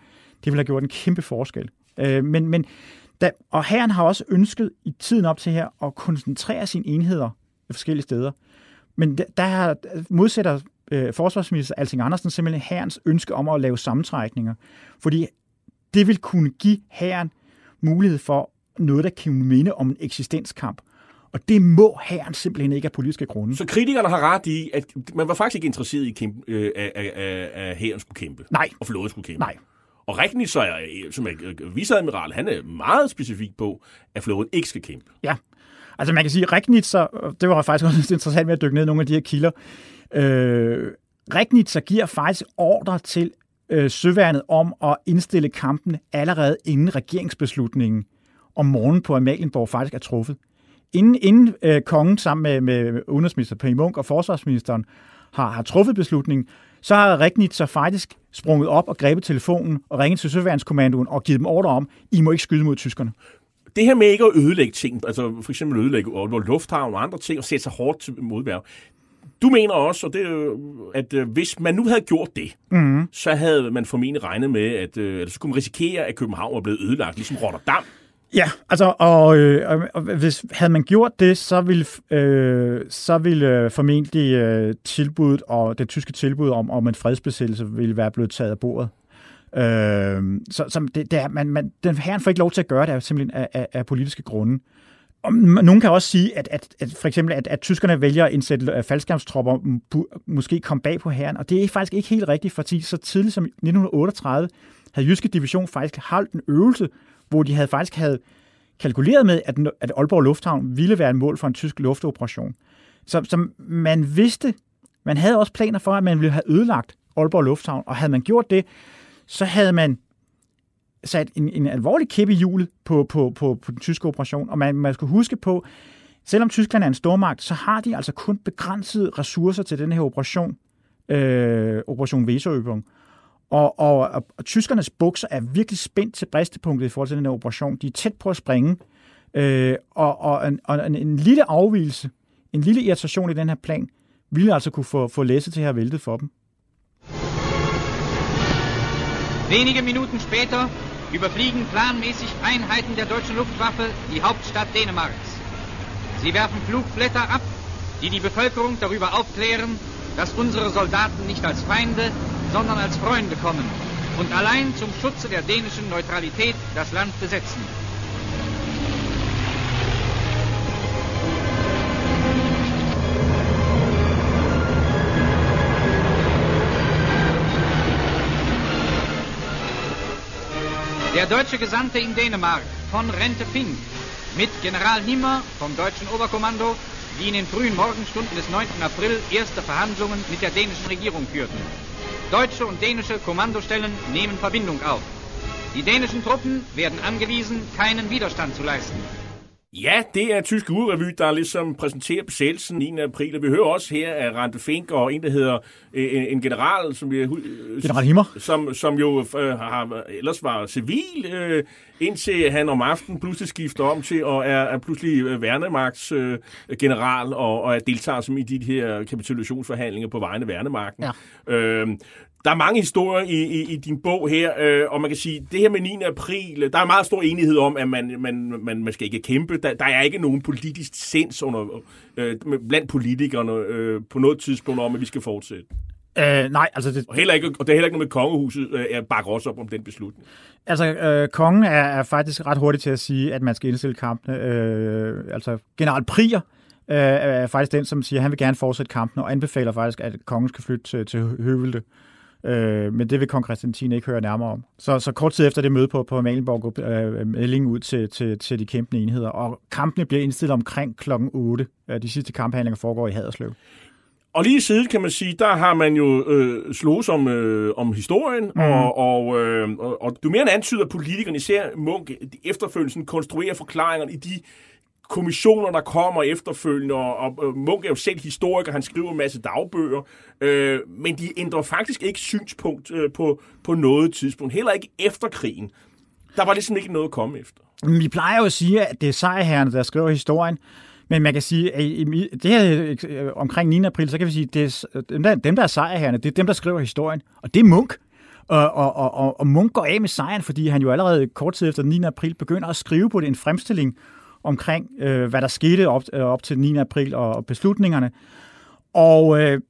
det ville have gjort en kæmpe forskel. Øh, men, men da, og herren har også ønsket i tiden op til her at koncentrere sine enheder forskellige steder. Men der har modsætter øh, forsvarsminister Alting Andersen simpelthen herrens ønske om at lave sammentrækninger. Fordi det vil kunne give herren mulighed for noget, der kan minde om en eksistenskamp. Og det må herren simpelthen ikke af politiske grunde.
Så kritikerne har ret i, at man var faktisk ikke interesseret i, kæmpe, øh, at, at, at herren skulle kæmpe.
Nej.
Og flåden skulle kæmpe.
Nej.
Og så er, som er viceadmiral, han er meget specifik på, at flåden ikke skal kæmpe.
Ja, Altså man kan sige, Regnitzer, det var faktisk også interessant med at dykke ned i nogle af de her kilder, øh, Regnitzer giver faktisk ordre til øh, søværnet om at indstille kampen allerede inden regeringsbeslutningen om morgenen på Amalienborg faktisk er truffet. Inden, inden øh, kongen sammen med, med udenrigsminister P. Munk og forsvarsministeren har, har truffet beslutningen, så har Regnitzer faktisk sprunget op og grebet telefonen og ringet til Søværnskommandoen og givet dem ordre om, I må ikke skyde mod tyskerne
det her med ikke at ødelægge ting, altså for eksempel ødelægge lufthavn og andre ting, og sætte sig hårdt til modværv. Du mener også, og det, at øh, hvis man nu havde gjort det, mm. så havde man formentlig regnet med, at, øh, at så kunne man risikere, at København var blevet ødelagt, ligesom Rotterdam.
Ja, altså, og, øh, og hvis havde man gjort det, så ville, øh, så ville øh, formentlig øh, tilbuddet og det tyske tilbud om, om en fredsbesættelse ville være blevet taget af bordet. Øh, så, så det, det er, man, man, den herren får ikke lov til at gøre det simpelthen af, af, af politiske grunde. Og nogen kan også sige, at, at, at for eksempel, at, at tyskerne vælger at indsætte øh, faldskærmstropper, måske kom bag på herren, og det er faktisk ikke helt rigtigt, fordi så tidligt som 1938 havde Jyske Division faktisk holdt en øvelse, hvor de havde faktisk havde kalkuleret med, at, at Aalborg Lufthavn ville være et mål for en tysk luftoperation. Så, så man vidste, man havde også planer for, at man ville have ødelagt Aalborg Lufthavn, og havde man gjort det, så havde man sat en, en alvorlig kæppe i på, på, på, på den tyske operation, og man, man skal huske på, selvom Tyskland er en stormagt, så har de altså kun begrænsede ressourcer til den her operation, øh, Operation Weserøbung. Og, og, og, og tyskernes bukser er virkelig spændt til bristepunktet i forhold til den her operation. De er tæt på at springe, øh, og, og, en, og en, en lille afvielse, en lille irritation i den her plan, ville altså kunne få, få læsset til at have væltet for dem.
Wenige Minuten später überfliegen planmäßig Einheiten der deutschen Luftwaffe die Hauptstadt Dänemarks. Sie werfen Flugblätter ab, die die Bevölkerung darüber aufklären, dass unsere Soldaten nicht als Feinde, sondern als Freunde kommen und allein zum Schutze der dänischen Neutralität das Land besetzen. Der deutsche Gesandte in Dänemark von Rente Fink mit General Nimmer vom deutschen Oberkommando, die in den frühen Morgenstunden des 9. April erste Verhandlungen mit der dänischen Regierung führten. Deutsche und dänische Kommandostellen nehmen Verbindung auf. Die dänischen Truppen werden angewiesen, keinen Widerstand zu leisten.
Ja, det er Tysk Urevy, der ligesom præsenterer besættelsen 9. april. Og vi hører også her af Rante Fink og en, der hedder øh, en, en general, som, vi,
General Himmer.
som, som jo øh, har, ellers var civil, øh, indtil han om aftenen pludselig skifter om til og er, er pludselig øh, værnemagts øh, general og, og er deltager som i de her kapitulationsforhandlinger på vegne af værnemagten. Ja. Øh, der er mange historier i, i, i din bog her, øh, og man kan sige, det her med 9. april, der er meget stor enighed om, at man, man, man, man skal ikke kæmpe. Der, der er ikke nogen politisk sens under, øh, blandt politikerne øh, på noget tidspunkt om, at vi skal fortsætte.
Øh, nej, altså det...
Og, heller ikke, og det er heller ikke noget med kongehuset, øh, bakker også op om den beslutning.
Altså, øh, kongen er, er faktisk ret hurtig til at sige, at man skal indstille kampene. Øh, altså, general Prier øh, er faktisk den, som siger, at han vil gerne fortsætte kampene, og anbefaler faktisk, at kongen skal flytte til, til Høvelte. Øh, men det vil kong Christian 10. ikke høre nærmere om. Så, så kort tid efter det møde på, på Amalienborg går øh, meldingen ud til, til, til de kæmpende enheder, og kampene bliver indstillet omkring klokken 8. Øh, de sidste kamphandlinger foregår i Haderslev.
Og lige siden, kan man sige, der har man jo øh, slået om, øh, om historien, mm. og, og, øh, og, og du mere end antyder, at politikerne, især Munk, efterfølgende konstruerer forklaringerne i de kommissioner, der kommer efterfølgende, og, og Munk er jo selv historiker, han skriver en masse dagbøger, øh, men de ændrer faktisk ikke synspunkt øh, på, på noget tidspunkt, heller ikke efter krigen. Der var ligesom ikke noget at komme efter.
Vi plejer jo at sige, at det er sejrherrene, der skriver historien, men man kan sige, at i det her øh, omkring 9. april, så kan vi sige, at det er, øh, dem, der, dem, der er sejrherrene, det er dem, der skriver historien, og det er Munk. Og, og, og, og Munk går af med sejren, fordi han jo allerede kort tid efter 9. april begynder at skrive på det en fremstilling omkring, øh, hvad der skete op, øh, op til 9. april og, og beslutningerne. Og øh,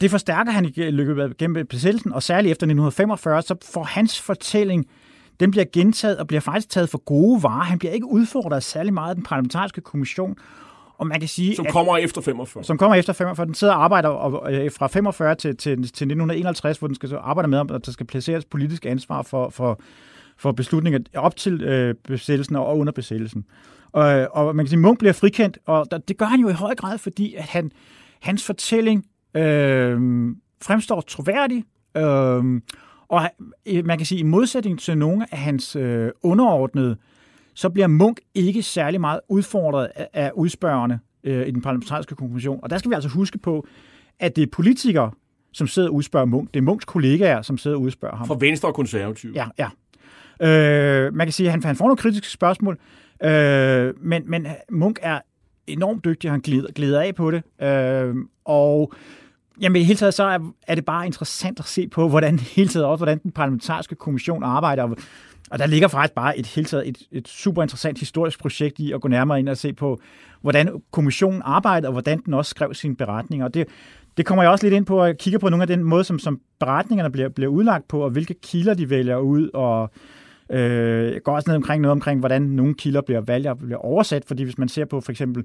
det forstærker han i løbet gennem besættelsen, og særligt efter 1945, så får hans fortælling, den bliver gentaget og bliver faktisk taget for gode varer. Han bliver ikke udfordret særlig meget af den parlamentariske kommission, og man kan sige,
som kommer at, efter 45.
Som kommer efter 45. Den sidder og arbejder og, øh, fra 45 til, til, til 1951, hvor den skal arbejde med, at der skal placeres politisk ansvar for, for, for beslutninger op til øh, besættelsen og under besættelsen. Og, og man kan sige, Munk bliver frikendt, og det gør han jo i høj grad, fordi at han, hans fortælling øh, fremstår troværdig, øh, og man kan sige, i modsætning til nogle af hans øh, underordnede, så bliver Munk ikke særlig meget udfordret af, af udspørgerne øh, i den parlamentariske kommission. Og der skal vi altså huske på, at det er politikere, som sidder og udspørger Munk. Det er Munks kollegaer, som sidder og udspørger ham.
For Venstre og konservative.
Ja, ja. Øh, man kan sige, at han, han får nogle kritiske spørgsmål, øh, men, men øh, Munk er enormt dygtig, han glider, glider af på det. Øh, og Jamen i hele taget så er, er det bare interessant at se på, hvordan (laughs) hele taget også, hvordan den parlamentariske kommission arbejder, og, og der ligger faktisk bare et hele taget et, et super interessant historisk projekt i at gå nærmere ind og se på, hvordan kommissionen arbejder, og hvordan den også skrev sine beretninger. Og det, det kommer jeg også lidt ind på, at kigge på nogle af den måde, som, som beretningerne bliver, bliver udlagt på, og hvilke kilder de vælger ud, og øh, jeg går også ned omkring noget omkring, hvordan nogle kilder bliver valgt og bliver oversat, fordi hvis man ser på for eksempel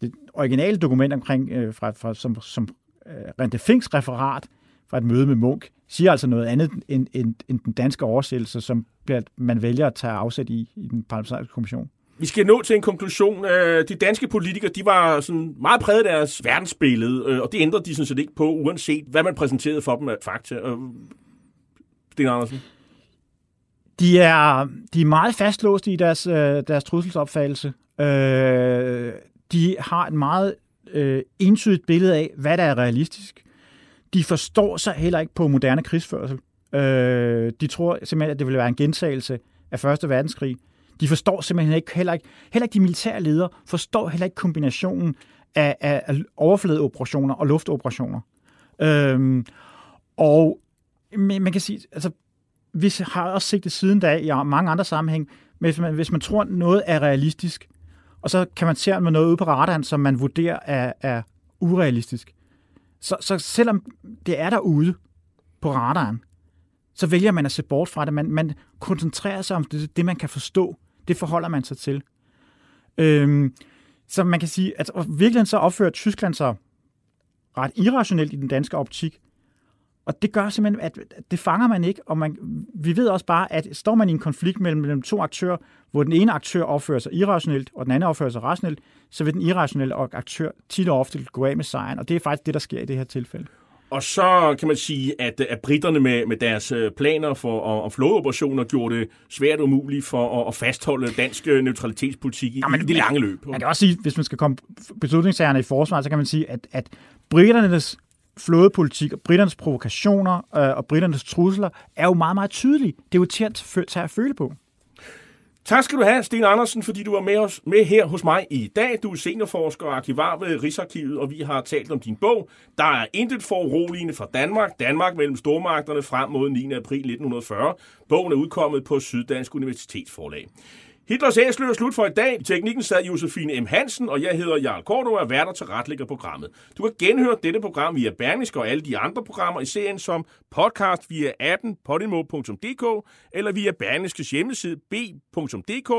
det originale dokument omkring, øh, fra, fra, som, som øh, Rente Finks referat fra et møde med Munk, siger altså noget andet end, end, end den danske oversættelse, som bliver, man vælger at tage afsæt i i den parlamentariske kommission.
Vi skal nå til en konklusion. Øh, de danske politikere, de var sådan meget præget af deres verdensbillede, øh, og det ændrede de sådan set ikke på, uanset hvad man præsenterede for dem af fakta. Øh, Sten Andersen?
De er, de er meget fastlåste i deres, øh, deres trusselsopfattelse. Øh, de har et meget øh, entydigt billede af, hvad der er realistisk. De forstår sig heller ikke på moderne krigsførsel. Øh, de tror simpelthen, at det vil være en gentagelse af Første Verdenskrig. De forstår simpelthen ikke, heller ikke, heller ikke de militære ledere, forstår heller ikke kombinationen af, af, af overfladeoperationer og luftoperationer. Øhm, og man kan sige, altså, vi har også set det siden da i mange andre sammenhæng, men hvis man, hvis man tror, noget er realistisk, og så kan man se med noget ude på radaren, som man vurderer er, er urealistisk, så, så selvom det er derude på radaren, så vælger man at se bort fra det. Man, man koncentrerer sig om det, det, man kan forstå. Det forholder man sig til. Øhm, så man kan sige, at virkelig så opfører Tyskland sig ret irrationelt i den danske optik. Og det gør simpelthen, at det fanger man ikke, og man, vi ved også bare, at står man i en konflikt mellem, mellem to aktører, hvor den ene aktør opfører sig irrationelt, og den anden opfører sig rationelt, så vil den irrationelle aktør tit og ofte gå af med sejren, og det er faktisk det, der sker i det her tilfælde.
Og så kan man sige, at, at britterne med, med deres øh, planer for og, og flådeoperationer gjorde det svært umuligt for at, at fastholde dansk øh, neutralitetspolitik i, ja, men, i det lange løb.
Man kan også sige, hvis man skal komme beslutningssagerne i forsvar, så kan man sige, at, at britternes flådepolitik og britternes provokationer øh, og britternes trusler er jo meget, meget tydelige. Det er jo til at tage at føle på.
Tak skal du have, Sten Andersen, fordi du var med, os, med her hos mig i dag. Du er seniorforsker og arkivar ved Rigsarkivet, og vi har talt om din bog. Der er intet for uroligende fra Danmark. Danmark mellem stormagterne frem mod 9. april 1940. Bogen er udkommet på Syddansk Universitetsforlag. Hitlers æsler er slut for i dag. Teknikken sad Josefine M. Hansen, og jeg hedder Jarl Korto og er værter til retlægger programmet. Du kan genhøre dette program via Berlingske og alle de andre programmer i serien som podcast via appen podimo.dk eller via Berlingskes hjemmeside b.dk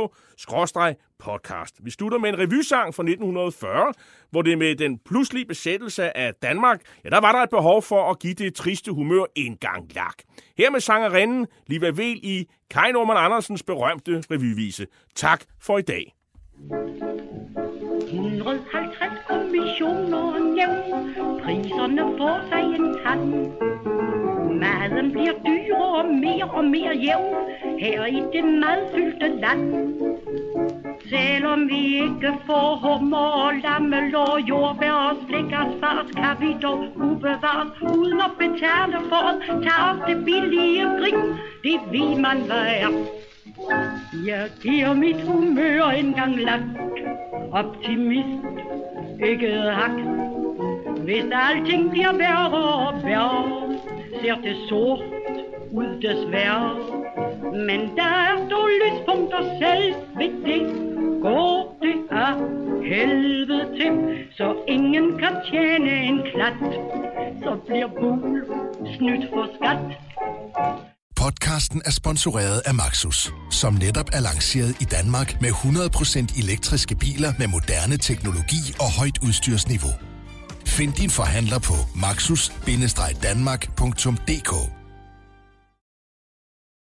podcast. Vi slutter med en revysang fra 1940, hvor det med den pludselige besættelse af Danmark, ja, der var der et behov for at give det triste humør en gang lak. Her med sangerinden Liva Vel i Kai Norman Andersens berømte revyvise. Tak for i dag.
150 kommissioner nævn, priserne får sig en tand. Maden bliver dyrere og mere og mere jævn her i det madfyldte land. Selvom vi ikke får hummer og lammelår, jordbær og slik og svart, kan vi dog ubevares uden at betale for at tage os det billige grin. Det vi man være. Jeg giver mit humør engang lagt. Optimist, ikke hak. Hvis alting bliver værre og værre, ser det sort ud desværre. Men der er dog lyspunkter selv ved det, går det af helvede til, så ingen kan tjene en klat, så bliver Bul snydt for skat.
Podcasten er sponsoreret af Maxus, som netop er lanceret i Danmark med 100% elektriske biler med moderne teknologi og højt udstyrsniveau. Find din forhandler på maxus-danmark.dk